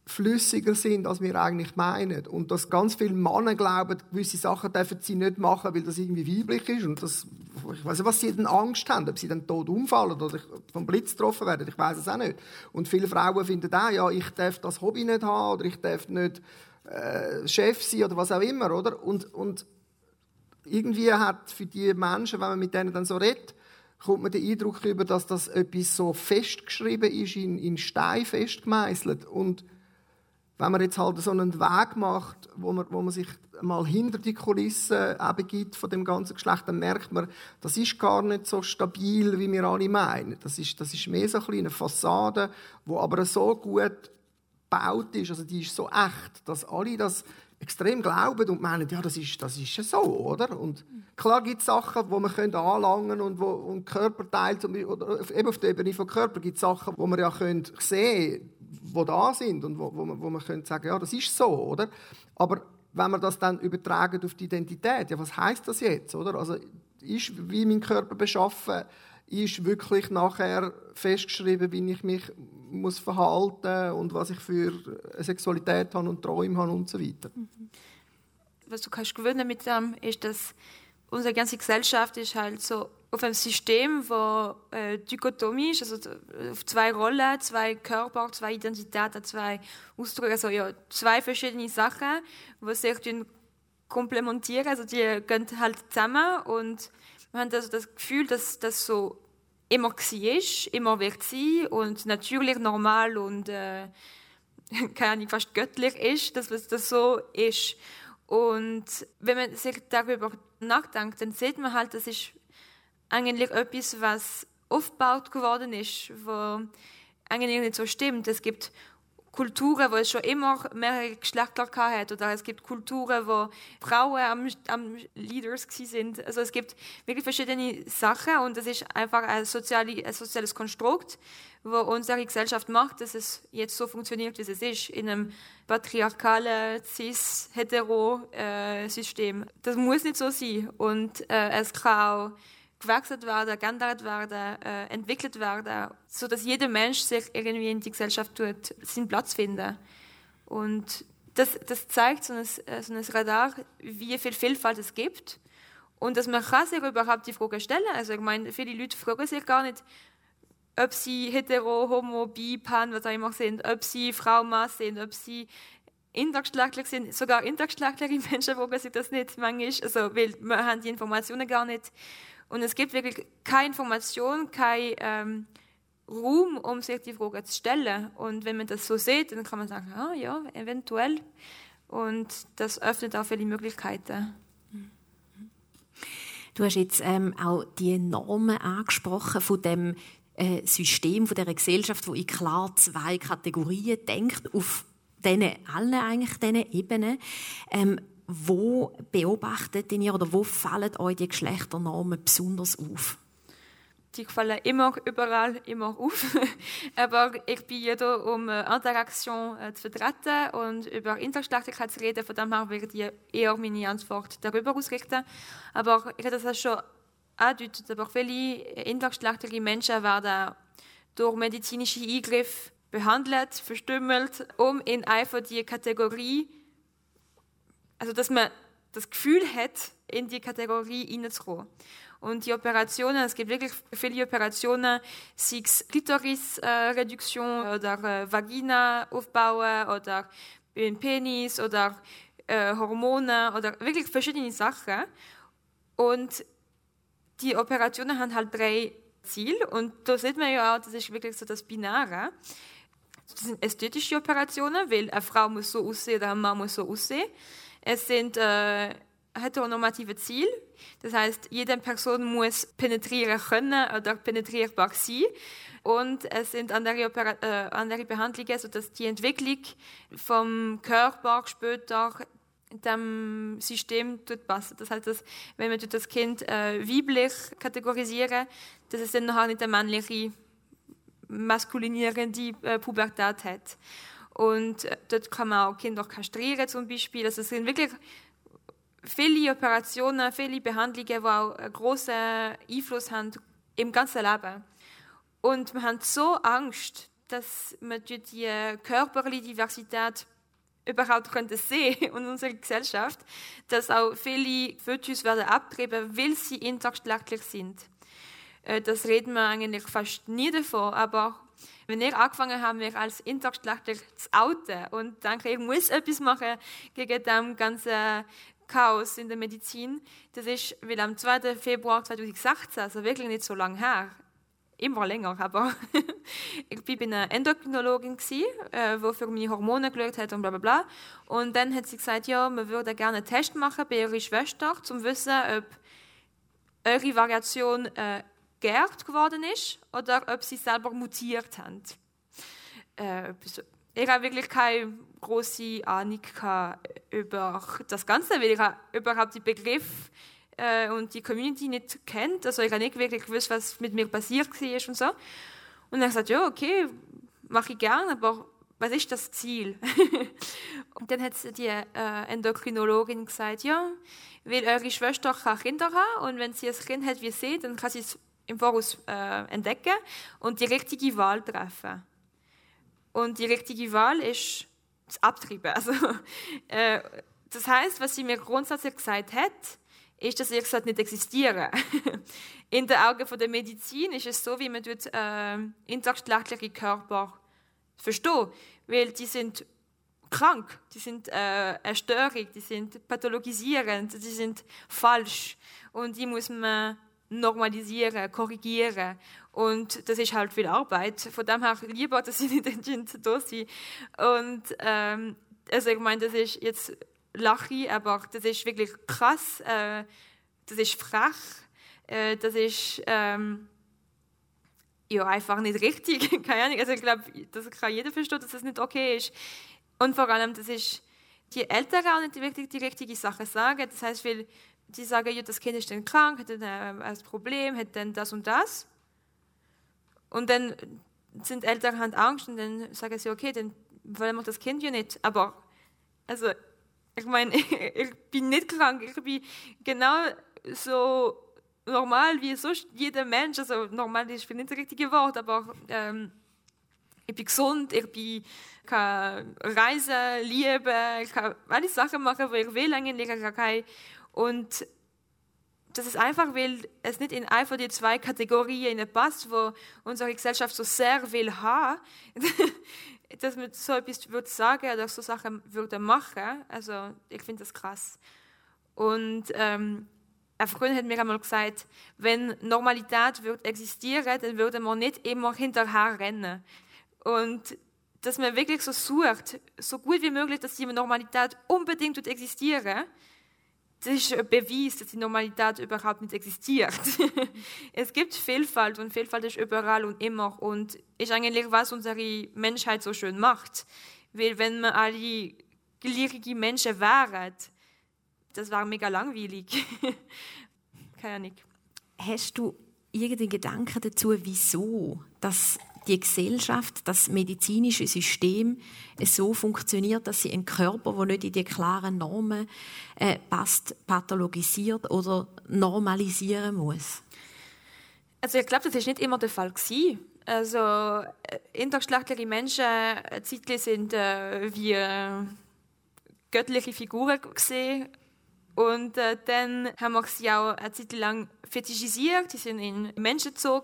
flüssiger sind, als wir eigentlich meinen. Und dass ganz viele Männer glauben, gewisse Sachen dürfen sie nicht machen, weil das irgendwie weiblich ist. Und das, ich weiß nicht, was sie denn Angst haben, ob sie dann tot umfallen oder vom Blitz getroffen werden. Ich weiß es auch nicht. Und viele Frauen finden auch, ja, ich darf das Hobby nicht haben oder ich darf nicht äh, Chef sein oder was auch immer, oder? Und, und irgendwie hat für die Menschen, wenn man mit denen dann so redet, kommt man den Eindruck über, dass das etwas so festgeschrieben ist, in, in Stein festgemeißelt. Und wenn man jetzt halt so einen Weg macht, wo man, wo man sich mal hinter die Kulissen gibt von dem ganzen Geschlecht, dann merkt man, das ist gar nicht so stabil, wie wir alle meinen. Das ist, das ist mehr so eine Fassade, wo aber so gut gebaut ist, also die ist so echt, dass alle das extrem glauben und meinen, ja, das ist, das ist ja so, oder? Und klar gibt es Sachen, die man anlangen und wo und Körperteile, oder eben auf der Ebene von Körper gibt es Sachen, wo man ja können sehen die da sind und wo, wo man, wo man könnte sagen, ja, das ist so, oder? Aber wenn man das dann übertragen auf die Identität, ja, was heißt das jetzt, oder? Also ist wie mein Körper beschaffen, ist wirklich nachher festgeschrieben, wie ich mich muss verhalten und was ich für eine Sexualität habe und Träume habe und so weiter. Mhm. Was du kannst gewinnen mit dem, ist, dass unsere ganze Gesellschaft ist halt so auf einem System, wo äh, Dichotomie ist, also auf zwei Rollen, zwei Körper, zwei Identitäten, zwei Ausdrücke, also ja, zwei verschiedene Sachen, die sich komplementieren, also die gehen halt zusammen und wir haben also das Gefühl, dass das so immer war, immer wird sein und natürlich normal und äh, keine Ahnung, fast göttlich ist, dass das so ist. Und wenn man sich darüber nachdenkt, dann sieht man halt, das ist eigentlich etwas, was aufgebaut geworden ist, wo eigentlich nicht so stimmt. Es gibt Kulturen, wo es schon immer mehrere Geschlechter hat oder es gibt Kulturen, wo Frauen am, am Leaders sind. Also es gibt wirklich verschiedene Sachen und es ist einfach ein, soziale, ein soziales Konstrukt, wo unsere Gesellschaft macht, dass es jetzt so funktioniert, wie es ist, in einem patriarchalen, cis-hetero-System. Äh, das muss nicht so sein und äh, es kann auch gewechselt werden, geändert werden, äh, entwickelt werden, so dass jeder Mensch sich irgendwie in die Gesellschaft tut, seinen Platz finden. Und das, das zeigt so ein, äh, so ein Radar, wie viel Vielfalt es gibt und dass man kann sich überhaupt die Frage stellen. Also ich meine, viele Leute fragen sich gar nicht, ob sie hetero, homo, bi, pan, was auch immer sind, ob sie Frau, Mann sind, ob sie intergeschlechtlich sind. Sogar intergeschlechtliche Menschen fragen sich das nicht manchmal, also, weil wir haben die Informationen gar nicht. Und es gibt wirklich keine Information, kein ähm, Raum, um sich die Frage zu stellen. Und wenn man das so sieht, dann kann man sagen, ah, ja, eventuell. Und das öffnet auch viele Möglichkeiten. Du hast jetzt ähm, auch die Normen angesprochen von dem äh, System, von der Gesellschaft, wo in klar zwei Kategorien denkt, auf denen allen eigentlich diesen Ebenen. Ähm, wo beobachtet ihr oder wo fallen euch die Geschlechternormen besonders auf? Die fallen immer überall immer auf. Aber ich bin hier, um Interaktion äh, zu vertreten und über Intergeschlechtlichkeit zu reden. Von dem her werde ich eher meine Antwort darüber ausrichten. Aber ich habe das schon angedeutet, aber viele intergeschlechtliche Menschen werden durch medizinische Eingriffe behandelt, verstümmelt, um in von die Kategorie also dass man das Gefühl hat, in die Kategorie hineinzukommen. Und die Operationen, es gibt wirklich viele Operationen, sei es Klitorisreduktion äh, oder äh, Vagina aufbauen oder den Penis oder äh, Hormone oder wirklich verschiedene Sachen. Und die Operationen haben halt drei Ziele und da sieht man ja auch, das ist wirklich so das Binäre. Das sind ästhetische Operationen, weil eine Frau muss so aussehen oder ein Mann muss so aussehen. Es sind äh, heteronormative Ziele. Das heißt, jede Person muss penetrieren können oder penetrierbar sein. Und es sind andere, äh, andere Behandlungen, sodass die Entwicklung vom Körper später dem System passt. Das heißt, dass, wenn man das Kind äh, weiblich kategorisieren, dass es dann noch nicht eine männliche, maskulinierende äh, Pubertät hat. Und äh, dort kann man auch Kinder kastrieren zum Beispiel. Also es sind wirklich viele Operationen, viele Behandlungen, die auch einen großen Einfluss haben im ganzen Leben. Und wir haben so Angst, dass wir die körperliche Diversität überhaupt könnte sehen in unserer Gesellschaft, dass auch viele Fötus werden abgetrieben, weil sie intergeschlechtlich sind. Äh, das reden wir eigentlich fast nie davon, aber Wenn wir angefangen haben, mich als Intergeschlechtler zu outen und denke, ich muss etwas machen gegen das ganze Chaos in der Medizin, das ist, weil am 2. Februar 2016, also wirklich nicht so lange her, immer länger, aber ich bei einer Endokrinologin, die äh, für meine Hormone geschaut hat und bla bla bla. Und dann hat sie gesagt, ja, man würde gerne einen Test machen bei ihrer Schwester, um zu wissen, ob eure Variation äh, geerbt geworden ist oder ob sie selber mutiert haben. Äh, ich habe wirklich keine große Ahnung über das Ganze, weil ich überhaupt die Begriff äh, und die Community nicht kennt. Also ich habe nicht wirklich gewusst, was mit mir passiert war und so. Und dann gesagt, ja, okay, mache ich gerne, aber was ist das Ziel? und dann hat die äh, Endokrinologin gesagt, ja, weil eure Schwester kann Kinder haben und wenn sie ein Kind hat wie sie, dann kann sie es im Voraus äh, entdecken und die richtige Wahl treffen. Und die richtige Wahl ist das Abtreiben. Also, äh, das heißt, was sie mir grundsätzlich gesagt hat, ist, dass ich nicht existieren In den Augen der Medizin ist es so, wie man dort, äh, intergeschlechtliche Körper versteht. Weil die sind krank, die sind äh, eine Störung, die sind pathologisierend, die sind falsch. Und die muss man normalisieren, korrigieren. Und das ist halt viel Arbeit. Von dem her lieber, dass sie nicht entschieden da sind. Und ähm, also ich meine, das ist jetzt lache aber das ist wirklich krass. Äh, das ist frech. Äh, das ist ähm, ja einfach nicht richtig. Keine Ahnung. Also ich glaube, das kann jeder verstehen, dass das nicht okay ist. Und vor allem, das ist die Eltern auch nicht wirklich die richtige Sache sagen. Das heißt, weil die sagen, ja, das Kind ist dann krank, hat dann äh, ein Problem, hat dann das und das. Und dann sind Eltern haben Angst und dann sagen sie, okay, dann wollen wir das Kind ja nicht. Aber, also, ich meine, ich bin nicht krank, ich bin genau so normal wie sonst jeder Mensch. Also, normal ist nicht das richtige Wort, aber ähm, ich bin gesund, ich bin, kann reisen, lieben, ich kann alle Sachen machen, die ich will eigentlich, ich kann keine und das ist einfach, weil es nicht in einfach die zwei Kategorien passt, wo unsere Gesellschaft so sehr will haben, dass man so etwas würde sagen oder so Sachen würde machen. Also ich finde das krass. Und ähm, ein Freund hat mir einmal gesagt, wenn Normalität würde existieren, dann würde man nicht immer hinterher rennen. Und dass man wirklich so sucht, so gut wie möglich, dass die Normalität unbedingt existieren das ist ein Beweis, dass die Normalität überhaupt nicht existiert. es gibt Vielfalt und Vielfalt ist überall und immer und ist eigentlich, was unsere Menschheit so schön macht. Weil wenn wir alle gleiche Menschen wären, das war mega langweilig. Keine Ahnung. Hast du irgendeinen Gedanken dazu, wieso das die Gesellschaft, das medizinische System so funktioniert, dass sie einen Körper, der nicht in die klaren Normen äh, passt, pathologisiert oder normalisieren muss? Also ich glaube, das ist nicht immer der Fall gewesen. Also äh, intergeschlechtliche Menschen äh, zeitlich sind äh, wie äh, göttliche Figuren gesehen und äh, dann haben wir sie auch eine Zeit lang fetischisiert. Die sind in Menschenzoo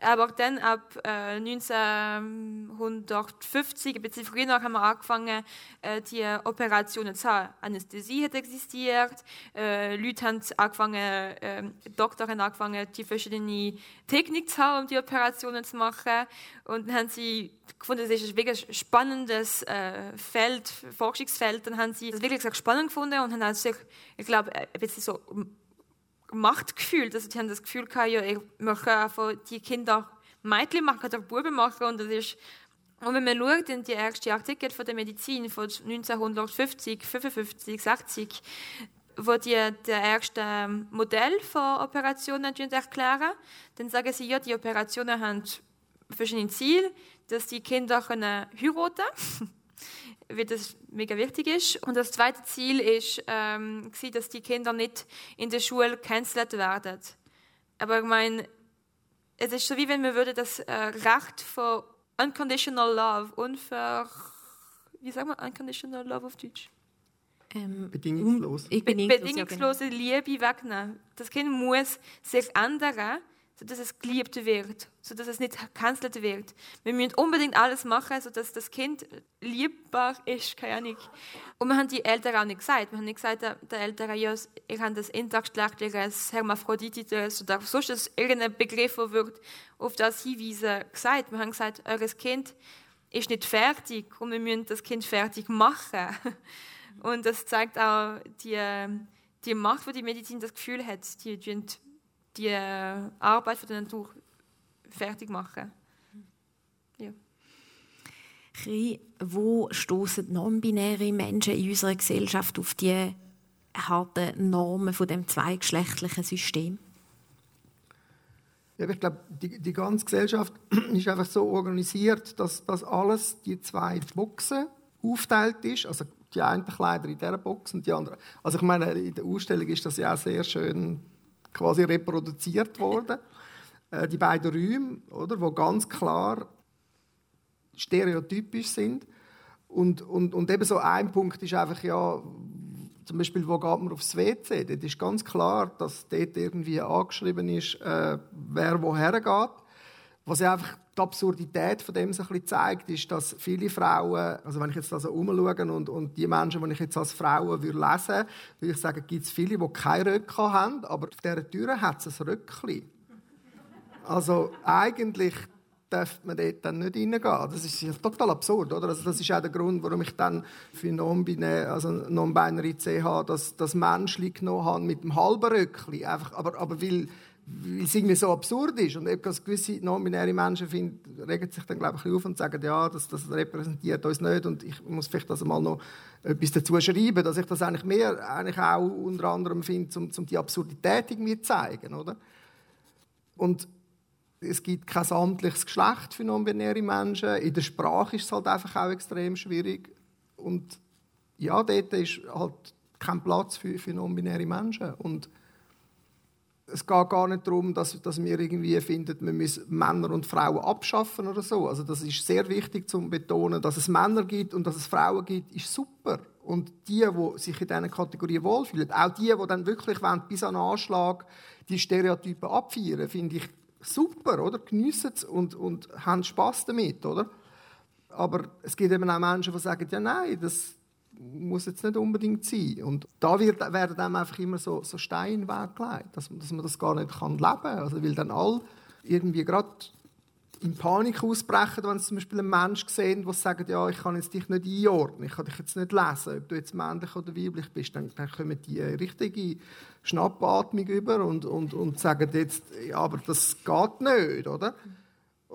Aber dann ab äh, 1950, bzw. früher haben wir angefangen, äh, die Operationen zu haben. Anästhesie hat existiert. Äh, Leute haben angefangen, äh, Doktor haben angefangen, die verschiedenen Techniken zu haben, um die Operationen zu machen. Und dann haben sie gefunden, das ist ein wirklich spannendes äh, Feld, Forschungsfeld. Dann haben sie das wirklich sehr spannend gefunden und haben sich, ich glaube, ein bisschen so Machtgefühl. Also die haben das Gefühl gehabt, ja, ich möchte einfach die Kinder Mädchen machen oder Buben machen und das ist und wenn man schaut in die ersten Artikel von der Medizin von 1950, 55, 60, wo die der erste Modell von Operationen erklären, dann sagen sie, ja, die Operationen haben verschiedene Ziele, dass die Kinder können heiraten weil das mega wichtig ist. Und das zweite Ziel ist, ähm, dass die Kinder nicht in der Schule gecancelt werden. Aber ich meine, es ist so wie wenn man würde das äh, Recht von unconditional love, unver, wie sagen wir unconditional love auf Deutsch? Ähm, bedingungslos. Be bedingungslose Liebe wegnehmen. Das Kind muss sich ändern, sodass es geliebt wird, sodass es nicht gecancelt wird. Wir müssen unbedingt alles machen, sodass das Kind liebbar ist, keine Ahnung. Und wir haben die Eltern auch nicht gesagt. Wir haben nicht gesagt, der, Eltern, ja, ihr habt das intergeschlechtliches Hermaphroditisches oder sonst irgendein Begriff, der wird auf das hinweisen, gesagt. Wir haben gesagt, eures Kind ist nicht fertig und wir müssen das Kind fertig machen. Und das zeigt auch die, die Macht, die die Medizin das Gefühl hat, die, die die Arbeit von der Natur fertig machen. Ja. Wo stoßen non-binäre Menschen in unserer Gesellschaft auf die harten Normen von dem zweigeschlechtlichen System? Ja, ich glaube, die, die ganze Gesellschaft ist einfach so organisiert, dass, dass alles die zwei Boxen aufteilt ist. Also die einen Kleider in dieser Box und die anderen. Also ich meine, in der Ausstellung ist das ja auch sehr schön quasi reproduziert worden. Äh, die beiden Räume, oder, wo ganz klar stereotypisch sind. Und, und, und eben so ein Punkt ist einfach, ja, zum Beispiel, wo geht man aufs WC? Dort ist ganz klar, dass dort irgendwie angeschrieben ist, äh, wer woher geht. Was ja einfach die Absurdität von dem so ein bisschen zeigt, ist, dass viele Frauen, also wenn ich jetzt also umschaue und, und die Menschen, die ich jetzt als Frauen würde lesen würde, würde ich sagen, gibt es viele, die keine Röcke haben, aber auf dieser Tür hat es ein Röckchen. Also eigentlich darf man dort dann nicht reingehen. Das ist ja total absurd, oder? Also das ist auch der Grund, warum ich dann für Non-Binary also non CH das, das Menschli genommen habe mit dem halben Röckchen. Einfach, aber, aber weil weil es irgendwie so absurd ist. Und eben gewisse non-binäre Menschen finden, regen sich dann, glaube ich, auf und sagen, ja, das, das repräsentiert uns nicht und ich muss vielleicht das mal noch etwas dazu schreiben, dass ich das eigentlich mehr eigentlich auch unter anderem finde, um, um die Absurdität irgendwie zu zeigen, oder? Und es gibt kein amtliches Geschlecht für non-binäre Menschen. In der Sprache ist es halt einfach auch extrem schwierig. Und ja, dort ist halt kein Platz für, für non-binäre Menschen. Und es geht gar nicht darum, dass, dass wir irgendwie finden, wir müssen Männer und Frauen abschaffen oder so. Also das ist sehr wichtig zu betonen, dass es Männer gibt und dass es Frauen gibt, ist super. Und die, die sich in diesen Kategorien wohlfühlen, auch die, die dann wirklich wollen, bis an den Anschlag die Stereotypen abfeiern, finde ich super, oder? Geniessen es und, und haben Spass damit, oder? Aber es gibt eben auch Menschen, die sagen, ja nein, das, muss jetzt nicht unbedingt sein. Und da wird, werden dann einfach immer so, so Steine weggelegt, dass, dass man das gar nicht kann leben kann. Also, weil dann alle irgendwie gerade in Panik ausbrechen, wenn sie zum Beispiel einen Menschen sehen, der sagt, ja, ich kann jetzt dich nicht einordnen, ich kann dich jetzt nicht lesen, ob du jetzt männlich oder weiblich bist, dann, dann kommen die eine richtige Schnappatmung über und, und, und sagen jetzt, ja, aber das geht nicht, oder?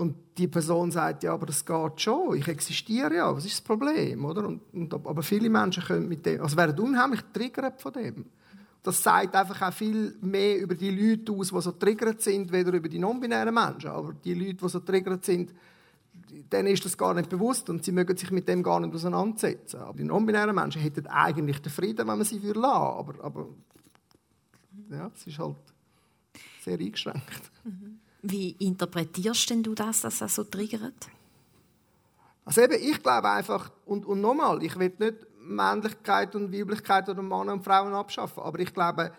Und die Person sagt, ja, aber das geht schon, ich existiere ja, was ist das Problem? Oder? Und, und, aber viele Menschen können mit dem, also werden unheimlich triggert von dem. Das sagt einfach auch viel mehr über die Leute aus, die so triggert sind, weder über die non-binären Menschen. Aber die Leute, die so triggert sind, denen ist das gar nicht bewusst und sie mögen sich mit dem gar nicht auseinandersetzen. Aber die non-binären Menschen hätten eigentlich den Frieden, wenn man sie lassen aber, aber ja, es ist halt sehr eingeschränkt. Mhm. Wie interpretierst denn du das, dass das so triggert? Also eben, ich glaube einfach, und, und nochmal, ich will nicht Männlichkeit und Weiblichkeit oder Männer und Frauen abschaffen, aber ich glaube,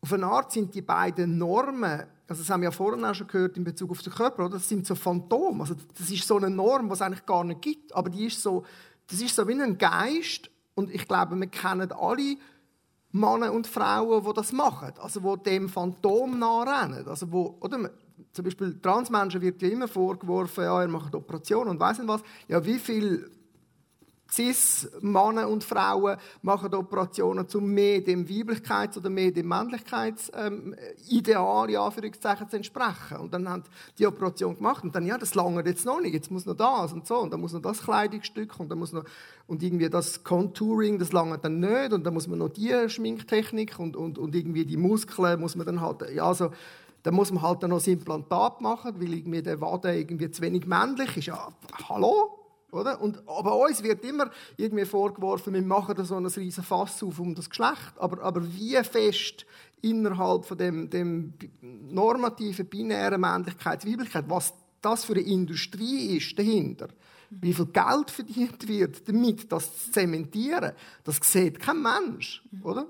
auf eine Art sind die beiden Normen, also das haben wir ja vorhin auch schon gehört in Bezug auf den Körper, oder? das sind so Phantome, also das ist so eine Norm, die es eigentlich gar nicht gibt, aber die ist so, das ist so wie ein Geist und ich glaube, wir kennen alle Männer und Frauen, die das machen, also die dem Phantom nachrennen, also wo, oder? Zum Beispiel Transmenschen wird ja immer vorgeworfen, ja, er macht Operationen und weiß nicht was. Ja, wie viele Cis-Männer und Frauen machen Operationen, um mehr dem Weiblichkeits- oder mehr dem Männlichkeitsideal ähm, zu entsprechen. Und dann haben die Operation gemacht und dann, ja, das lange jetzt noch nicht, jetzt muss noch das und so, und dann muss noch das Kleidungsstück und dann muss noch, und irgendwie das Contouring, das lange dann nicht, und dann muss man noch die Schminktechnik und, und, und irgendwie die Muskeln muss man dann halt, ja, also, dann muss man halt dann noch das Implantat machen, weil irgendwie der Wade irgendwie zu wenig männlich ist. Ja, hallo? Oder? Und bei uns wird immer irgendwie vorgeworfen, wir machen da so ein riesen Fass auf um das Geschlecht. Aber, aber wie fest innerhalb von dem, dem normativen, binären Männlichkeit, Weiblichkeit, was das für eine Industrie ist dahinter, wie viel Geld verdient wird damit, das zu zementieren, das sieht kein Mensch, oder?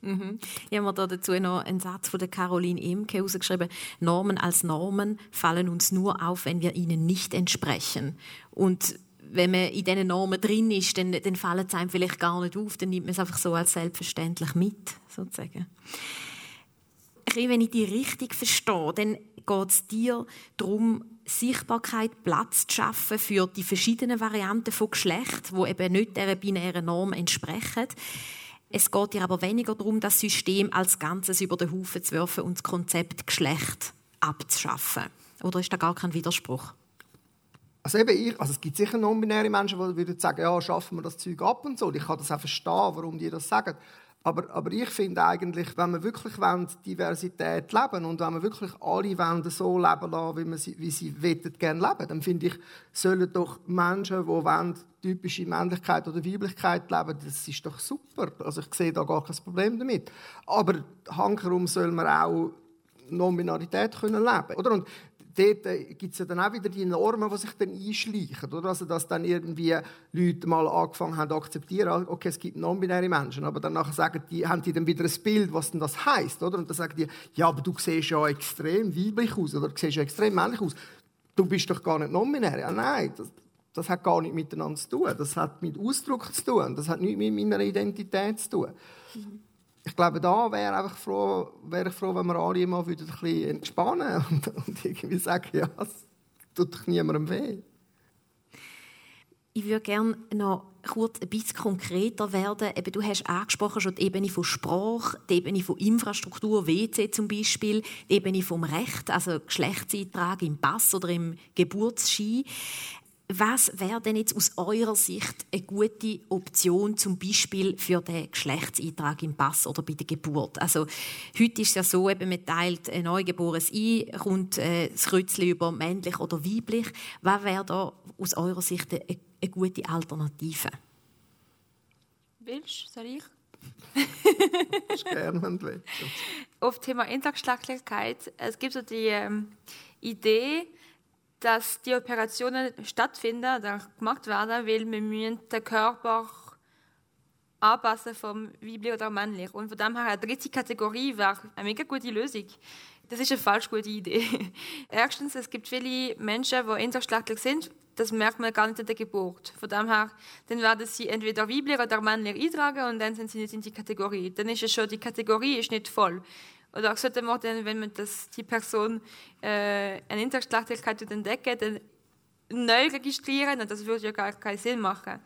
Mhm. Ich habe mir da dazu noch einen Satz von der Caroline Emke herausgeschrieben. Normen als Normen fallen uns nur auf, wenn wir ihnen nicht entsprechen. Und wenn man in diesen Normen drin ist, dann, dann fallen es einem vielleicht gar nicht auf, dann nimmt man es einfach so als selbstverständlich mit, sozusagen. Wenn ich die richtig verstehe, dann geht es dir darum, Sichtbarkeit, Platz zu schaffen für die verschiedenen Varianten von Geschlecht, wo eben nicht dieser binären Norm entsprechen. Es geht dir aber weniger darum, das System als Ganzes über den Haufen zu werfen und das Konzept Geschlecht abzuschaffen. Oder ist da gar kein Widerspruch? Also eben ich, also es gibt sicher non-binäre Menschen, die würden sagen, ja, schaffen wir das Zeug ab und so. Ich kann das auch verstehen, warum die das sagen. Aber, aber ich finde eigentlich, wenn wir wirklich Diversität leben und wenn wir wirklich alle wollen, so leben lassen, wie, sie, wie sie gerne leben, dann finde ich, sollen doch Menschen, die wollen, typische Männlichkeit oder Weiblichkeit leben, das ist doch super. Also ich sehe da gar kein Problem damit. Aber hankerum soll man auch Non-Binarität können leben, oder? Und dort äh, gibt es ja dann auch wieder die Normen, die sich dann einschleichen. Oder? Also, dass dann irgendwie Leute mal angefangen haben zu akzeptieren, okay, es gibt non-binäre Menschen, aber dann sagen die, haben die dann wieder ein Bild, was denn das heisst. Oder? Und dann sagen die, ja, aber du siehst ja extrem weiblich aus oder du siehst ja extrem männlich aus. Du bist doch gar nicht non-binär. Ja, nein, das, das hat gar nichts miteinander zu tun. Das hat mit Ausdruck zu tun. Das hat nichts mit meiner Identität zu tun. Mhm ich glaube, da wäre einfach froh, wäre ich froh, wenn wir alle mal ein bisschen entspannen und, und irgendwie sagen, ja, es tut doch niemandem weh. Ich würde gerne noch kurz ein bisschen konkreter werden. Eben, du hast angesprochen schon die Ebene von Sprache, die Ebene von Infrastruktur, WC zum Beispiel, die Ebene vom Recht, also Geschlechtseintrag im Pass oder im Geburtsschein. Was wäre denn jetzt aus eurer Sicht eine gute Option, zum Beispiel für den Geschlechtseintrag im Pass oder bei der Geburt? Also heute ist es ja so, eben man teilt ein Neugeborenes ein, kommt äh, das Kreuzchen über männlich oder weiblich. Was wäre da aus eurer Sicht eine, eine gute Alternative? Willst du? Soll ich? ich gerne. Auf Thema Intergeschlechtlichkeit, es gibt so die ähm, Idee, dass die Operationen stattfinden oder gemacht werden, weil wir müssen den Körper anpassen vom weiblich oder männlich. Und von dem her eine dritte Kategorie wäre eine mega gute Lösung. Das ist eine falsch gute Idee. Erstens, es gibt viele Menschen, die intergeschlechtlich sind. Das merkt man gar nicht in der Geburt. Von dem her, dann werden sie entweder weiblich oder männlich eintragen und dann sind sie nicht in die Kategorie. Dann ist es schon, die Kategorie ist nicht voll. Oder auch sollte man dann, wenn man das, die Person äh, eine Intergeschlechtlichkeit entdeckt, dann neu registrieren und das würde ja gar keinen Sinn machen.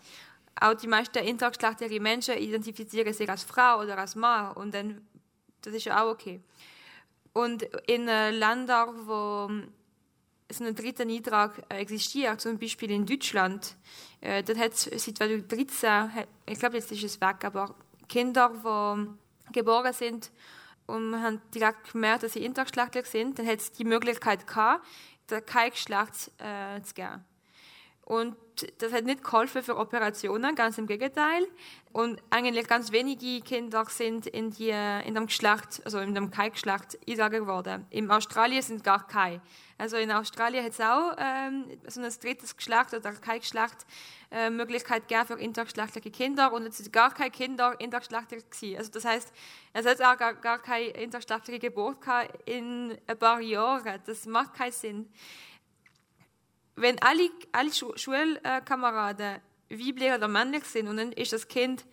Auch die meisten intergeschlechtlichen Menschen identifizieren sich als Frau oder als Mann und dann, das ist ja auch okay. Und in äh, Ländern, wo so ein dritter Eintrag äh, existiert, zum Beispiel in Deutschland, äh, dann hat es seit 2013, ich glaube jetzt ist es weg, aber Kinder, die geboren sind und haben direkt gemerkt, dass sie intergeschlechtlich sind, dann hat es die Möglichkeit gehabt, kein Geschlecht äh, zu geben. Und das hat nicht geholfen für Operationen, ganz im Gegenteil. Und eigentlich ganz wenige Kinder sind in, die, in dem Geschlecht, also in dem Kai-Geschlecht eingetragen worden. In Australien sind gar keine. Also in Australien hat es auch ähm, so ein drittes Geschlecht oder Kai-Geschlecht äh, Möglichkeit gegeben für intergeschlechtliche Kinder und es sind gar keine Kinder intergeschlechtlich gewesen. Also das heißt, es hat auch gar, gar keine intergeschlechtliche Geburt in ein paar Jahren. Das macht keinen Sinn wenn alle, alle Schulkameraden weiblich oder männlich sind und dann ist das Kind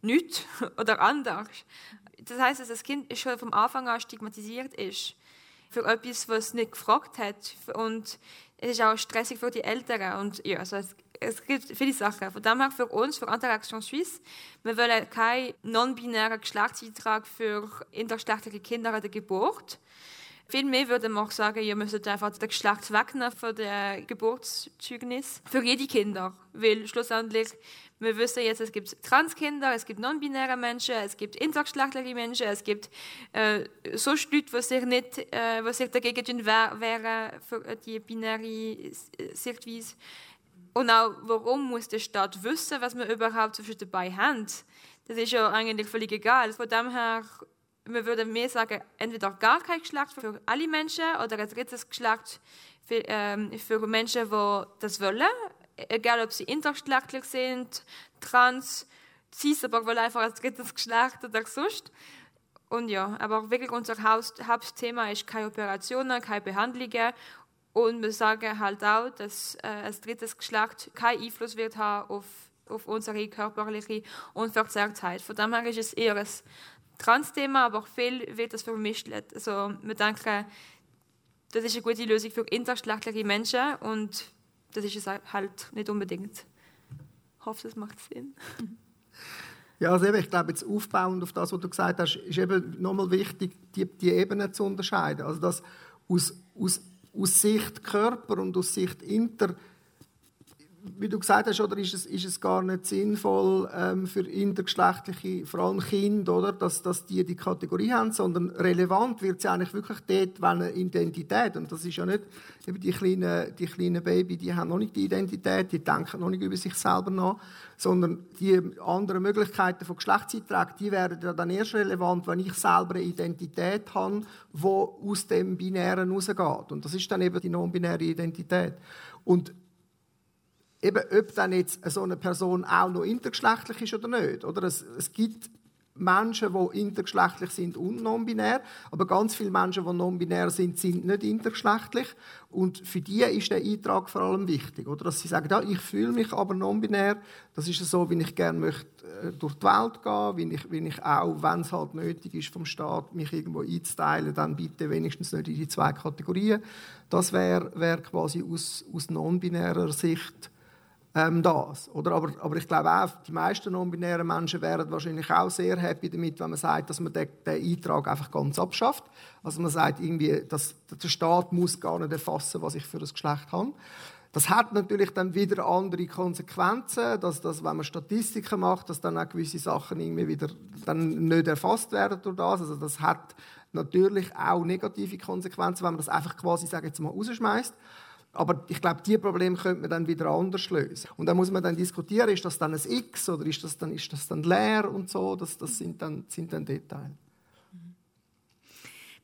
nicht oder anders. Das heißt, dass das Kind schon vom Anfang an stigmatisiert ist für etwas, was es nicht gefragt hat. Und es ist auch stressig für die Eltern. Und ja, also es, es gibt viele Sachen. Von dem her für uns, für Interaction Suisse, wir wollen keinen non-binären Geschlechtseintrag für intergeschlechtliche Kinder an der Geburt. Vielmehr würde man auch sagen, ihr müsstet einfach das Geschlecht wegnehmen von der Geburtszeugnis für jede Kinder. Weil schlussendlich, wir wissen jetzt, es gibt Transkinder, es gibt non-binäre Menschen, es gibt intergeschlechtliche Menschen, es gibt äh, so Leute, die sich, nicht, äh, die sich dagegen wehren für die binäre Sichtweise. Und auch, warum muss der Staat wissen, was wir überhaupt dabei haben? Das ist ja eigentlich völlig egal. Von dem her wir würden mehr sagen, entweder gar kein Geschlecht für alle Menschen oder ein drittes Geschlecht für, ähm, für Menschen, die das wollen, egal ob sie intergeschlechtlich sind, trans, cis, aber wollen einfach ein drittes Geschlecht oder sonst. Und ja, aber wirklich unser Hauptthema ist keine Operationen, keine Behandlungen und wir sagen halt auch, dass äh, ein drittes Geschlecht keinen Einfluss wird haben auf, auf unsere körperliche Unverzerrtheit. Von dem her ist es eher ein Trans-Thema, aber viel wird das vermischt. Also wir denken, das ist eine gute Lösung für intergeschlechtliche Menschen und das ist es halt nicht unbedingt. Ich hoffe, das macht Sinn. Ja, also eben, ich glaube, jetzt aufbauend auf das, was du gesagt hast, ist eben nochmal wichtig, die, die Ebenen zu unterscheiden. Also, dass aus, aus, aus Sicht Körper und aus Sicht Inter wie du gesagt hast, oder ist es, ist es gar nicht sinnvoll ähm, für intergeschlechtliche, vor allem Kinder, oder, dass, dass die die Kategorie haben, sondern relevant wird sie eigentlich wirklich dort, wenn eine Identität, und das ist ja nicht, eben die kleinen, die kleinen Baby, die haben noch nicht die Identität, die denken noch nicht über sich selber nach, sondern die anderen Möglichkeiten von Geschlechtseintrag, die werden ja dann erst relevant, wenn ich selber eine Identität habe, die aus dem Binären rausgeht. Und das ist dann eben die non-binäre Identität. Und eben, ob dann jetzt so eine Person auch noch intergeschlechtlich ist oder nicht. Oder es, es gibt Menschen, die intergeschlechtlich sind und non-binär, aber ganz viele Menschen, die non-binär sind, sind nicht intergeschlechtlich. Und für die ist der Eintrag vor allem wichtig, oder? Dass sie sagen, ja, ich fühle mich aber non-binär, das ist so, wie ich gerne möchte äh, durch die Welt gehen, wie ich, wie ich auch, wenn es halt nötig ist vom Staat, mich irgendwo einzuteilen, dann bitte wenigstens nicht in die zwei Kategorien. Das wäre wär quasi aus, aus non-binärer Sicht ähm, das. Oder? Aber, aber ich glaube auch, die meisten non-binären Menschen wären wahrscheinlich auch sehr happy damit, wenn man sagt, dass man den, den Eintrag einfach ganz abschafft. Also man sagt irgendwie, dass der Staat muss gar nicht erfassen, was ich für ein Geschlecht habe. Das hat natürlich dann wieder andere Konsequenzen, dass, dass wenn man Statistiken macht, dass dann auch gewisse Sachen irgendwie wieder dann nicht erfasst werden durch das. Also das hat natürlich auch negative Konsequenzen, wenn man das einfach quasi, sage jetzt mal, rausschmeißt. Aber ich glaube, diese Probleme könnte man dann wieder anders lösen. Und da muss man dann diskutieren, ist das dann ein X oder ist das dann, ist das dann leer und so. Das, das sind, dann, sind dann Details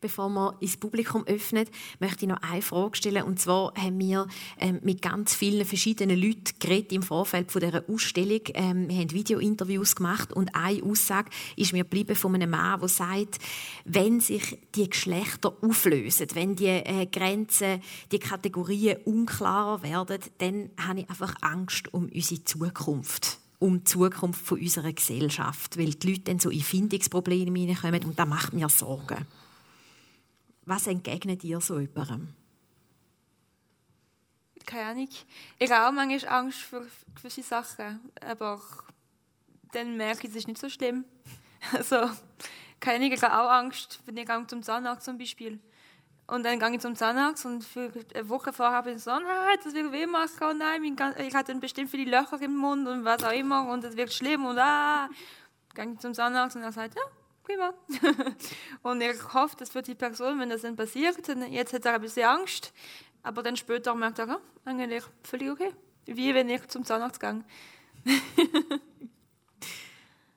bevor wir ins Publikum öffnen, möchte ich noch eine Frage stellen. Und zwar haben wir ähm, mit ganz vielen verschiedenen Leuten geredet im Vorfeld von dieser Ausstellung. Ähm, wir haben Videointerviews gemacht und eine Aussage ist mir geblieben von einem Mann, der sagt, wenn sich die Geschlechter auflösen, wenn die äh, Grenzen, die Kategorien unklarer werden, dann habe ich einfach Angst um unsere Zukunft um die Zukunft unserer Gesellschaft, weil die Leute dann so in Findungsprobleme hineinkommen und das macht mir Sorgen. Was entgegnet ihr so jemandem? Keine Ahnung. Ich habe auch manchmal Angst vor gewisse Sachen, aber dann merke ich, es ist nicht so schlimm. Also, keine Ahnung, ich habe auch Angst, wenn ich zum Zahnarzt zum Beispiel. Und dann gehe ich zum Zahnarzt und für eine Woche vorher habe ich so, ah, das wird weh machen, oh nein, ich habe dann bestimmt viele Löcher im Mund und was auch immer und es wird schlimm und ah. Dann gehe ich zum Zahnarzt und er sagt, ja, prima. und ich hoffe, dass für die Person, wenn das dann passiert, jetzt hat er ein bisschen Angst, aber dann später merkt er, ja, eigentlich völlig okay. Wie wenn ich zum Zahnarzt gehe.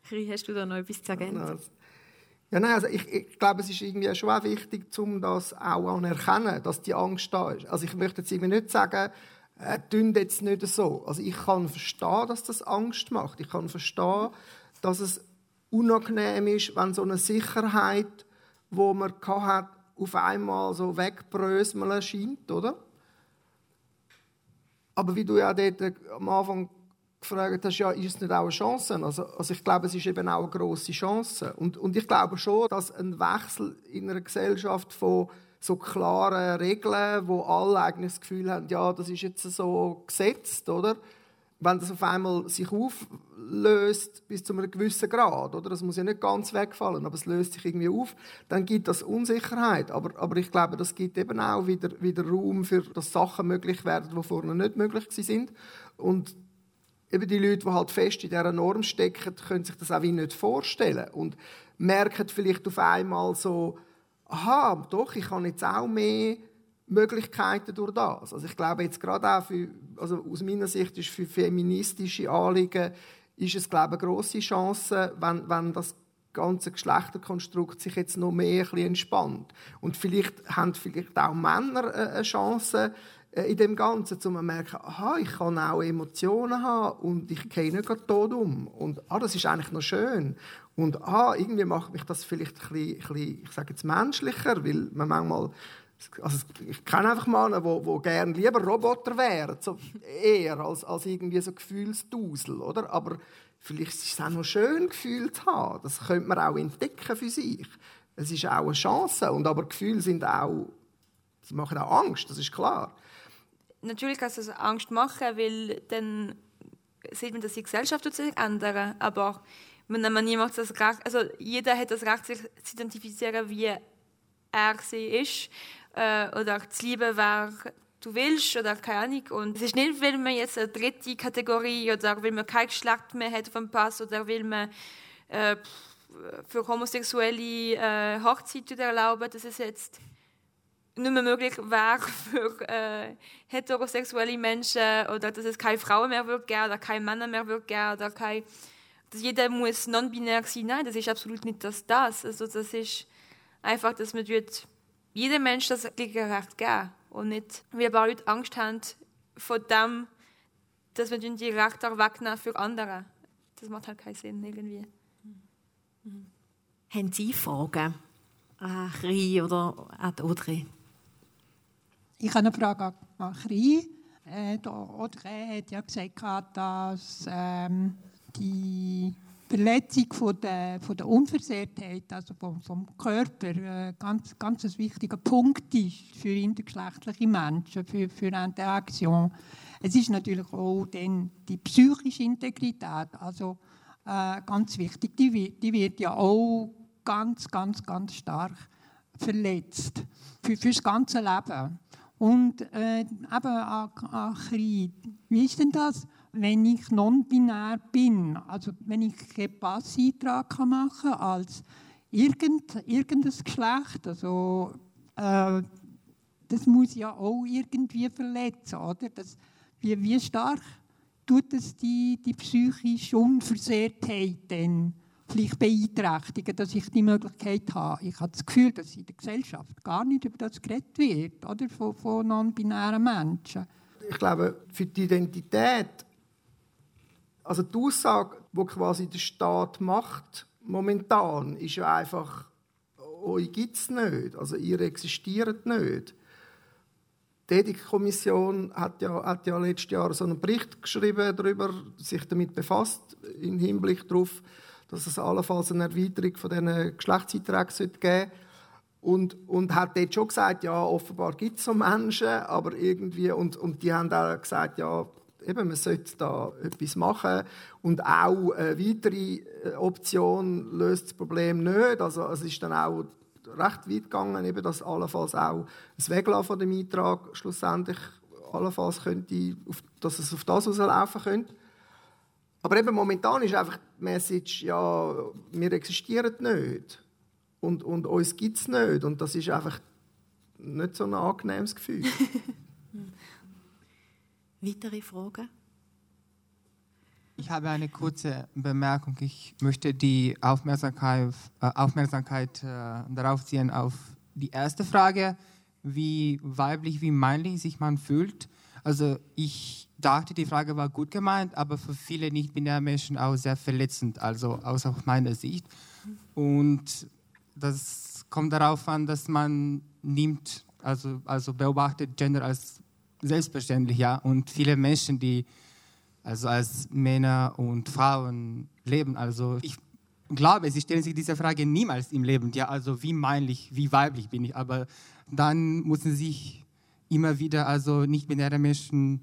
Chri, hast du da noch etwas zu ergänzen? Ja, nein, also ich, ich glaube, es ist irgendwie schon auch wichtig, um das auch anerkennen, dass die Angst da ist. Also ich möchte jetzt irgendwie nicht sagen, äh, tun jetzt nicht so. Also ich kann verstehen, dass das Angst macht. Ich kann verstehen, dass es unangenehm ist, wenn so eine Sicherheit, wo man hat, auf einmal so wegbröseln scheint, oder? Aber wie du ja dort am Anfang gefragt hast, ja, ist es nicht auch eine Chance? Also, also ich glaube, es ist eben auch eine grosse Chance. Und, und ich glaube schon, dass ein Wechsel in einer Gesellschaft von so klaren Regeln, wo alle eigentlich das Gefühl haben, ja, das ist jetzt so gesetzt, oder? Wenn das auf einmal sich auflöst bis zu einem gewissen Grad, oder? Das muss ja nicht ganz wegfallen, aber es löst sich irgendwie auf, dann gibt das Unsicherheit. Aber, aber ich glaube, das gibt eben auch wieder, wieder Raum für, dass Sachen möglich werden, die vorher nicht möglich sind. Und eben die Leute, die halt fest in dieser Norm stecken, können sich das auch wie nicht vorstellen und merken vielleicht auf einmal so, aha, doch, ich kann jetzt auch mehr Möglichkeiten durch das. Also ich glaube jetzt gerade auch für, also aus meiner Sicht ist für feministische Anliegen ist es glaube ich, eine grosse Chance, wenn, wenn das ganze Geschlechterkonstrukt sich jetzt noch mehr ein entspannt. Und vielleicht haben vielleicht auch Männer äh, eine Chance äh, in dem Ganzen, zu merken, aha, ich kann auch Emotionen haben und ich gehe nicht tot um. Und ah, das ist eigentlich noch schön. Und ah, irgendwie macht mich das vielleicht ein bisschen, ein bisschen ich sage jetzt menschlicher, weil man manchmal also ich kenne einfach Männer, die, die gerne lieber Roboter wären, so eher als, als irgendwie so Gefühlsdusel, oder? Aber vielleicht ist es auch noch schön, Gefühle zu haben. Das könnte man auch entdecken für sich. Es ist auch eine Chance. Und aber Gefühle sind auch, sie machen auch Angst, das ist klar. Natürlich kann es Angst machen, weil dann sieht man, dass die Gesellschaft sich ändert. Aber wenn man niemand das Recht, also jeder hat das Recht, sich zu identifizieren, wie er sie ist. Äh, oder zu lieben, wer du willst oder keine Ahnung. Und es ist nicht, weil man jetzt eine dritte Kategorie oder weil man kein Geschlecht mehr hat dem Pass oder weil man äh, für homosexuelle äh, Hochzeiten erlauben, dass es jetzt nicht mehr möglich wäre für äh, heterosexuelle Menschen oder dass es keine Frauen mehr wird geben oder keine Männer mehr wird geben oder keine, dass jeder muss non-binär sein. Nein, das ist absolut nicht das. das. Also das ist einfach, dass man jedem Mensch das gleiche Recht geben und nicht, wie ein paar Leute Angst haben vor dem, dass wir die Rechte wegnehmen für andere. Das macht halt keinen Sinn irgendwie. Mhm. Haben Sie Fragen an Chri oder an Audrey? Ich habe eine Frage an Chri. Äh, Audrey hat ja gesagt, dass ähm, die Verletzung von der, von der Unversehrtheit, also vom, vom Körper, ein ganz, ganz ein wichtiger Punkt ist für intergeschlechtliche Menschen, für, für Interaktion. Es ist natürlich auch dann die psychische Integrität, also äh, ganz wichtig. Die wird, die wird ja auch ganz, ganz, ganz stark verletzt für, für das ganze Leben. Und äh, eben, Achri, wie ist denn das? Wenn ich non-binär bin, also wenn ich keinen Passeintrag machen kann als irgend, irgendein Geschlecht, also äh, das muss ja auch irgendwie verletzen, oder? Das, wie, wie stark tut es die, die psychische Unversehrtheit denn vielleicht beeinträchtigen, dass ich die Möglichkeit habe. Ich habe das Gefühl, dass in der Gesellschaft gar nicht über das geredet wird, oder? Von, von non-binären Menschen. Ich glaube, für die Identität also die Aussage, die quasi der Staat macht, momentan, ist ja einfach, euch gibt es nicht, also ihr existiert nicht. Die Ethikkommission hat ja, hat ja letztes Jahr so einen Bericht geschrieben darüber, sich damit befasst, im Hinblick darauf, dass es allenfalls eine Erweiterung von diesen Geschlechtseinträgen geben sollte. Und, und hat dort schon gesagt, ja, offenbar gibt es so Menschen, aber irgendwie, und, und die haben auch gesagt, ja, eben, man sollte da etwas machen. Und auch eine weitere äh, Option löst das Problem nicht. Also es ist dann auch recht weit gegangen, eben, dass allenfalls auch das Weglassen von dem Eintrag schlussendlich allenfalls könnte, dass es auf das rauslaufen könnte. Aber eben momentan ist einfach die Message, ja, wir existieren nicht. Und, und uns gibt es nicht. Und das ist einfach nicht so ein angenehmes Gefühl. Weitere Fragen? Ich habe eine kurze Bemerkung. Ich möchte die Aufmerksamkeit, äh, Aufmerksamkeit äh, darauf ziehen auf die erste Frage, wie weiblich, wie männlich sich man fühlt. Also ich dachte, die Frage war gut gemeint, aber für viele nicht-binäre Menschen auch sehr verletzend, also aus meiner Sicht. Und das kommt darauf an, dass man nimmt, also, also beobachtet Gender als selbstverständlich, ja. Und viele Menschen, die also als Männer und Frauen leben, also ich glaube, sie stellen sich diese Frage niemals im Leben, ja, also wie männlich, wie weiblich bin ich, aber dann müssen sie sich immer wieder, also nicht-binäre Menschen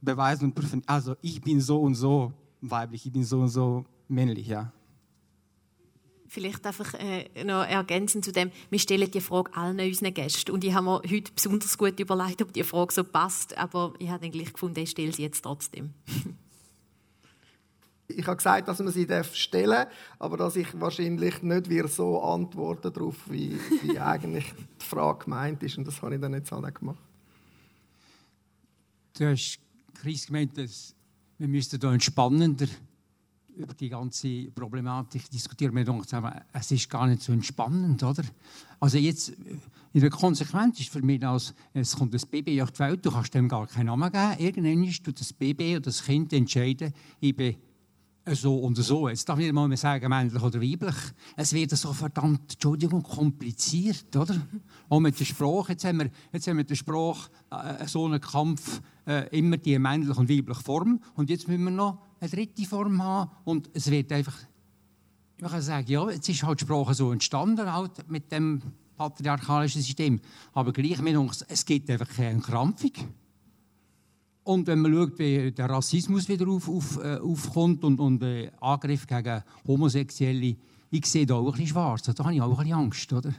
beweisen und prüfen, also ich bin so und so weiblich, ich bin so und so männlich, ja. Vielleicht einfach äh, noch ergänzend zu dem, wir stellen die Frage allen unseren Gästen. Und ich habe mir heute besonders gut überlegt, ob die Frage so passt. Aber ich habe dann gleich gefunden, ich stelle sie jetzt trotzdem. ich habe gesagt, dass man sie stellen darf, aber dass ich wahrscheinlich nicht so antworten darauf, wie, wie eigentlich die Frage gemeint ist. Und das habe ich dann jetzt auch gemacht. Du hast Chris gemeint, dass wir müssten da entspannender über die ganze Problematik diskutieren. Wir denken, es ist gar nicht so entspannend, oder? Also jetzt, in der Konsequenz ist für mich das, es kommt das Baby auf die Welt, du kannst dem gar keinen Namen geben. Irgendwann tut das Baby oder das Kind entscheiden, ich bin so und so. Jetzt darf ich nicht mal mehr sagen, männlich oder weiblich. Es wird so verdammt, Entschuldigung, kompliziert, oder? Auch mit der Sprache. Jetzt haben wir, jetzt haben wir den Sprache, äh, so einen Kampf, äh, immer die männliche und weibliche Form. Und jetzt müssen wir noch eine dritte Form haben. Und es wird einfach, ich kann sagen, ja, jetzt ist halt die Sprache so entstanden, halt mit dem patriarchalischen System. Aber gleich, es gibt einfach keine Krampfung. Und wenn man schaut, wie der Rassismus wieder auf, auf, äh, aufkommt und, und äh, Angriff gegen Homosexuelle, ich sehe da auch ein bisschen schwarz. Da habe ich auch ein bisschen Angst. Oder?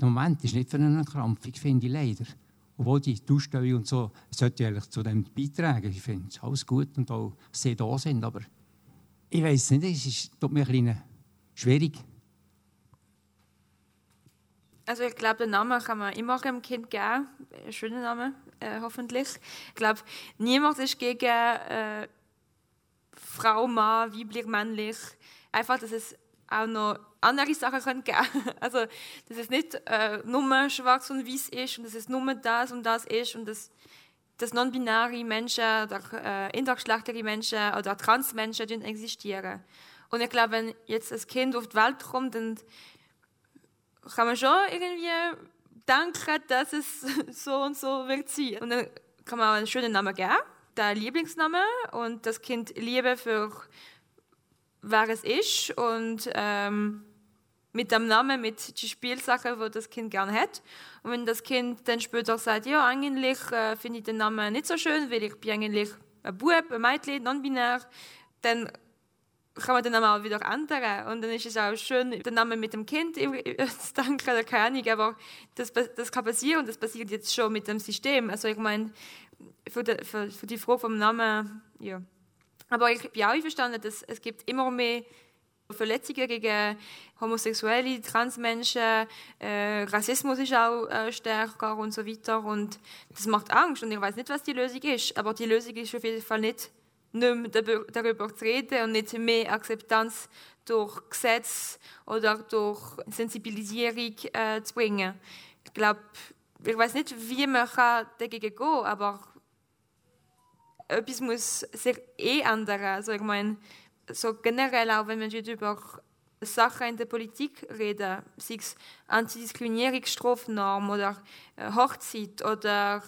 Der Moment ist nicht für eine Krampfung, finde ich leider. Obwohl die Ausstellung und so sollte eigentlich zu dem beitragen. Ich finde es alles gut und auch sehr da sind, aber ich weiß nicht, es ist, tut mir ein bisschen schwierig. Also ich glaube, den Namen kann man immer einem Kind geben. Ein schöner Name, äh, hoffentlich. Ich glaube, niemand ist gegen äh, Frau, Mann, weiblich, männlich. Einfach, dass es auch noch andere Sachen können geben Also, dass es nicht äh, nur schwarz und weiß ist und dass es nur das und das ist und dass, dass non-binäre Menschen oder äh, intergeschlechtliche Menschen oder Transmenschen existieren. Und ich glaube, wenn jetzt ein Kind auf die Welt kommt, dann kann man schon irgendwie denken, dass es so und so wird sein. Und dann kann man auch einen schönen Namen geben, der Lieblingsname und das Kind lieben für wer es ist und ähm, mit dem Namen, mit den Spielsachen, die das Kind gerne hat. Und wenn das Kind dann später sagt, ja, eigentlich äh, finde ich den Namen nicht so schön, weil ich bin eigentlich ein Bub, ein Mädchen, non-binär, dann kann man den Namen auch wieder ändern. Und dann ist es auch schön, den Namen mit dem Kind zu denken, oder keine Ahnung. Aber das, das kann passieren und das passiert jetzt schon mit dem System. Also ich meine, für die, für, für die Frage vom Namen, ja. Aber ich bin auch einverstanden, dass es gibt immer mehr Verletzungen gegen Homosexuelle, Transmenschen, äh, Rassismus ist auch äh, stärker und so weiter. Und das macht Angst. Und ich weiß nicht, was die Lösung ist. Aber die Lösung ist auf jeden Fall nicht nicht mehr darüber zu reden und nicht mehr Akzeptanz durch Gesetz oder durch Sensibilisierung äh, zu bringen. Ich glaube, ich weiß nicht, wie man dagegen gehen kann, aber etwas muss sich eh ändern. Also ich meine, so generell auch, wenn wir über Sachen in der Politik reden, sei es Antidiskriminierungsstrafnorm oder äh, Hochzeit oder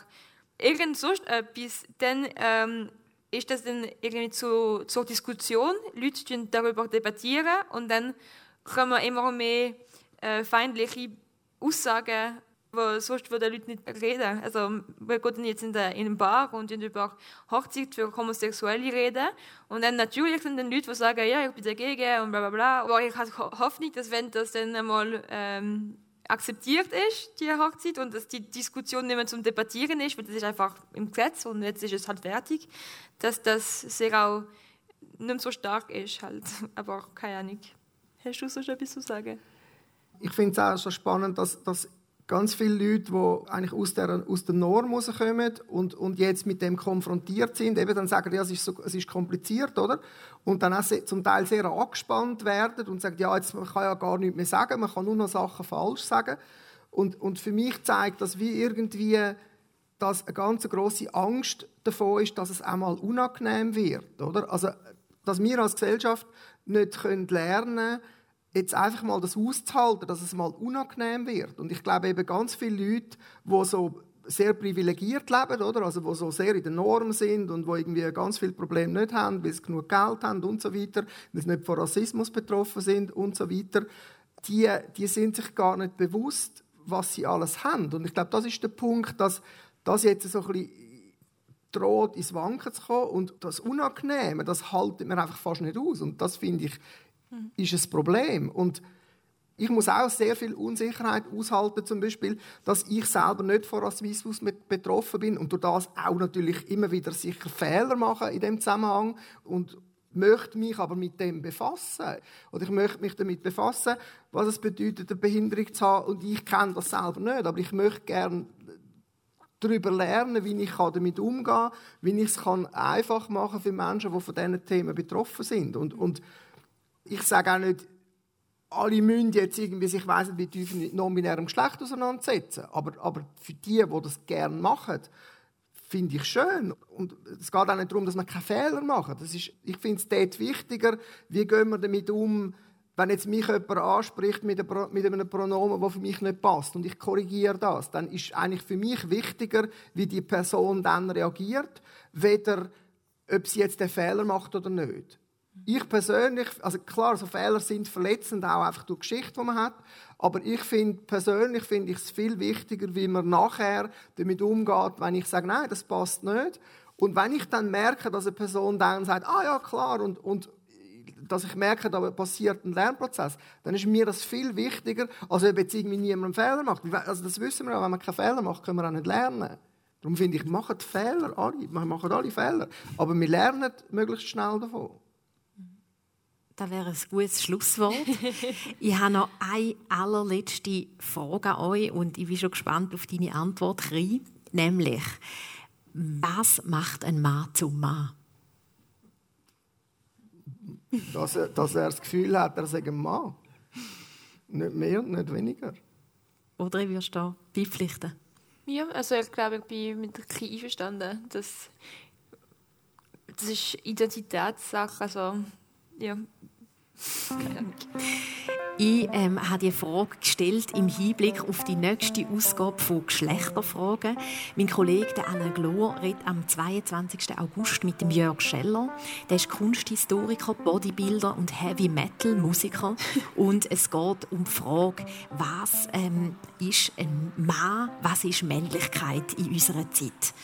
irgend so etwas, dann ähm, ist das dann irgendwie zu, zur Diskussion. Leute darüber debattieren und dann kommen immer mehr äh, feindliche Aussagen, wo sonst würden Leute nicht reden. Also wir gehen jetzt in, der, in eine Bar und über Hochzeit für Homosexuelle reden und dann natürlich sind dann Leute, die sagen, ja, ich bin dagegen und bla bla bla. Aber ich habe Hoffnung, dass wenn das dann einmal ähm, akzeptiert ist, die Hochzeit, und dass die Diskussion nicht mehr zum Debattieren ist, weil das ist einfach im Gesetz und jetzt ist es halt fertig, dass das sehr auch nicht mehr so stark ist halt. Aber keine Ahnung. Hast du so etwas zu sagen? Ich finde es auch so spannend, dass, dass ganz viele Leute, die eigentlich aus der, aus der Norm rauskommen und, und jetzt mit dem konfrontiert sind, eben dann sagen, ja, es ist, so, es ist kompliziert, oder? Und dann auch zum Teil sehr angespannt werden und sagen, ja, jetzt man kann ja gar nichts mehr sagen, man kann nur noch Sachen falsch sagen. Und, und für mich zeigt das wie irgendwie, dass eine ganz große Angst davor ist, dass es einmal unangenehm wird, oder? Also, dass wir als Gesellschaft nicht lernen können, jetzt einfach mal das auszuhalten, dass es mal unangenehm wird. Und ich glaube eben ganz viele Leute, die so sehr privilegiert leben, oder? Also, wo so sehr in der Norm sind und wo irgendwie ganz viele Probleme nicht haben, weil sie genug Geld haben und so weiter, weil sie nicht von Rassismus betroffen sind und so weiter, die, die sind sich gar nicht bewusst, was sie alles haben. Und ich glaube, das ist der Punkt, dass das jetzt so ein bisschen droht, ins Wanken zu kommen und das Unangenehme, das haltet man einfach fast nicht aus. Und das finde ich mhm. ist ein Problem. Und ich muss auch sehr viel Unsicherheit aushalten, zum Beispiel, dass ich selber nicht von Rassismus betroffen bin und durch das auch natürlich immer wieder sicher Fehler mache in dem Zusammenhang und möchte mich aber mit dem befassen. Oder ich möchte mich damit befassen, was es bedeutet, eine Behinderung zu haben und ich kenne das selber nicht, aber ich möchte gerne darüber lernen, wie ich damit umgehen kann, wie ich es kann einfach machen für Menschen, die von diesen Themen betroffen sind. Und, und ich sage auch nicht, alle müssen jetzt irgendwie sich weiss nicht, wie mit non-binärem Geschlecht auseinandersetzen. Aber, aber für die, die das gerne machen, finde ich schön. Und es geht auch nicht darum, dass man keine Fehler macht. Das ist, ich finde es dort wichtiger, wie gehen wir damit um, wenn jetzt mich jemand anspricht mit einem Pronomen, das für mich nicht passt und ich korrigiere das, dann ist eigentlich für mich wichtiger, wie die Person dann reagiert, weder ob sie jetzt den Fehler macht oder nicht. Ich persönlich, also klar, so Fehler sind verletzend, auch einfach durch die Geschichte, die man hat. Aber ich finde, persönlich finde ich es viel wichtiger, wie man nachher damit umgeht, wenn ich sage, nein, das passt nicht. Und wenn ich dann merke, dass eine Person dann sagt, ah ja, klar, und, und dass ich merke, da passiert ein Lernprozess, dann ist mir das viel wichtiger, als ob jetzt irgendwie niemand einen Fehler macht. Also das wissen wir ja, wenn man keinen Fehler macht, können wir auch nicht lernen. Darum finde ich, machen Fehler alle, machen alle Fehler, aber wir lernen möglichst schnell davon. Das wäre ein gutes Schlusswort. ich habe noch eine allerletzte Frage an euch und ich bin schon gespannt auf deine Antwort, Kri. Nämlich, was macht ein Mann zum Mann? Dass er, dass er das Gefühl hat, er sei ein Mann. Nicht mehr und nicht weniger. Oder ich wirst du beipflichten? Ja, also ich glaube, ich bin mit der Kri einverstanden. Das, das ist Identitätssache. Also ja. Ich ähm, habe die Frage gestellt im Hinblick auf die nächste Ausgabe von Geschlechterfragen. Mein Kollege Alain Glor redet am 22. August mit dem Jörg Scheller. Der ist Kunsthistoriker, Bodybuilder und Heavy Metal Musiker. und es geht um die Frage, was ähm, ist ein Mann, was ist Männlichkeit in unserer Zeit?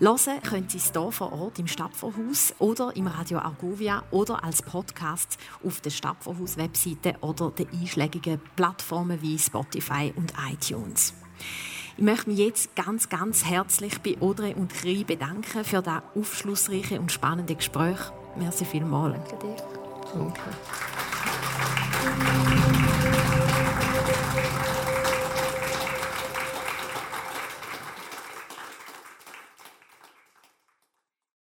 Hören können Sie es hier vor Ort im Stadtvorhaus oder im Radio Argovia oder als Podcast auf der Stadtvorhaus-Webseite oder den einschlägigen Plattformen wie Spotify und iTunes. Ich möchte mich jetzt ganz, ganz herzlich bei Audrey und Kri bedanken für das aufschlussreiche und spannende Gespräch. Merci vielmals. Danke dir. Danke.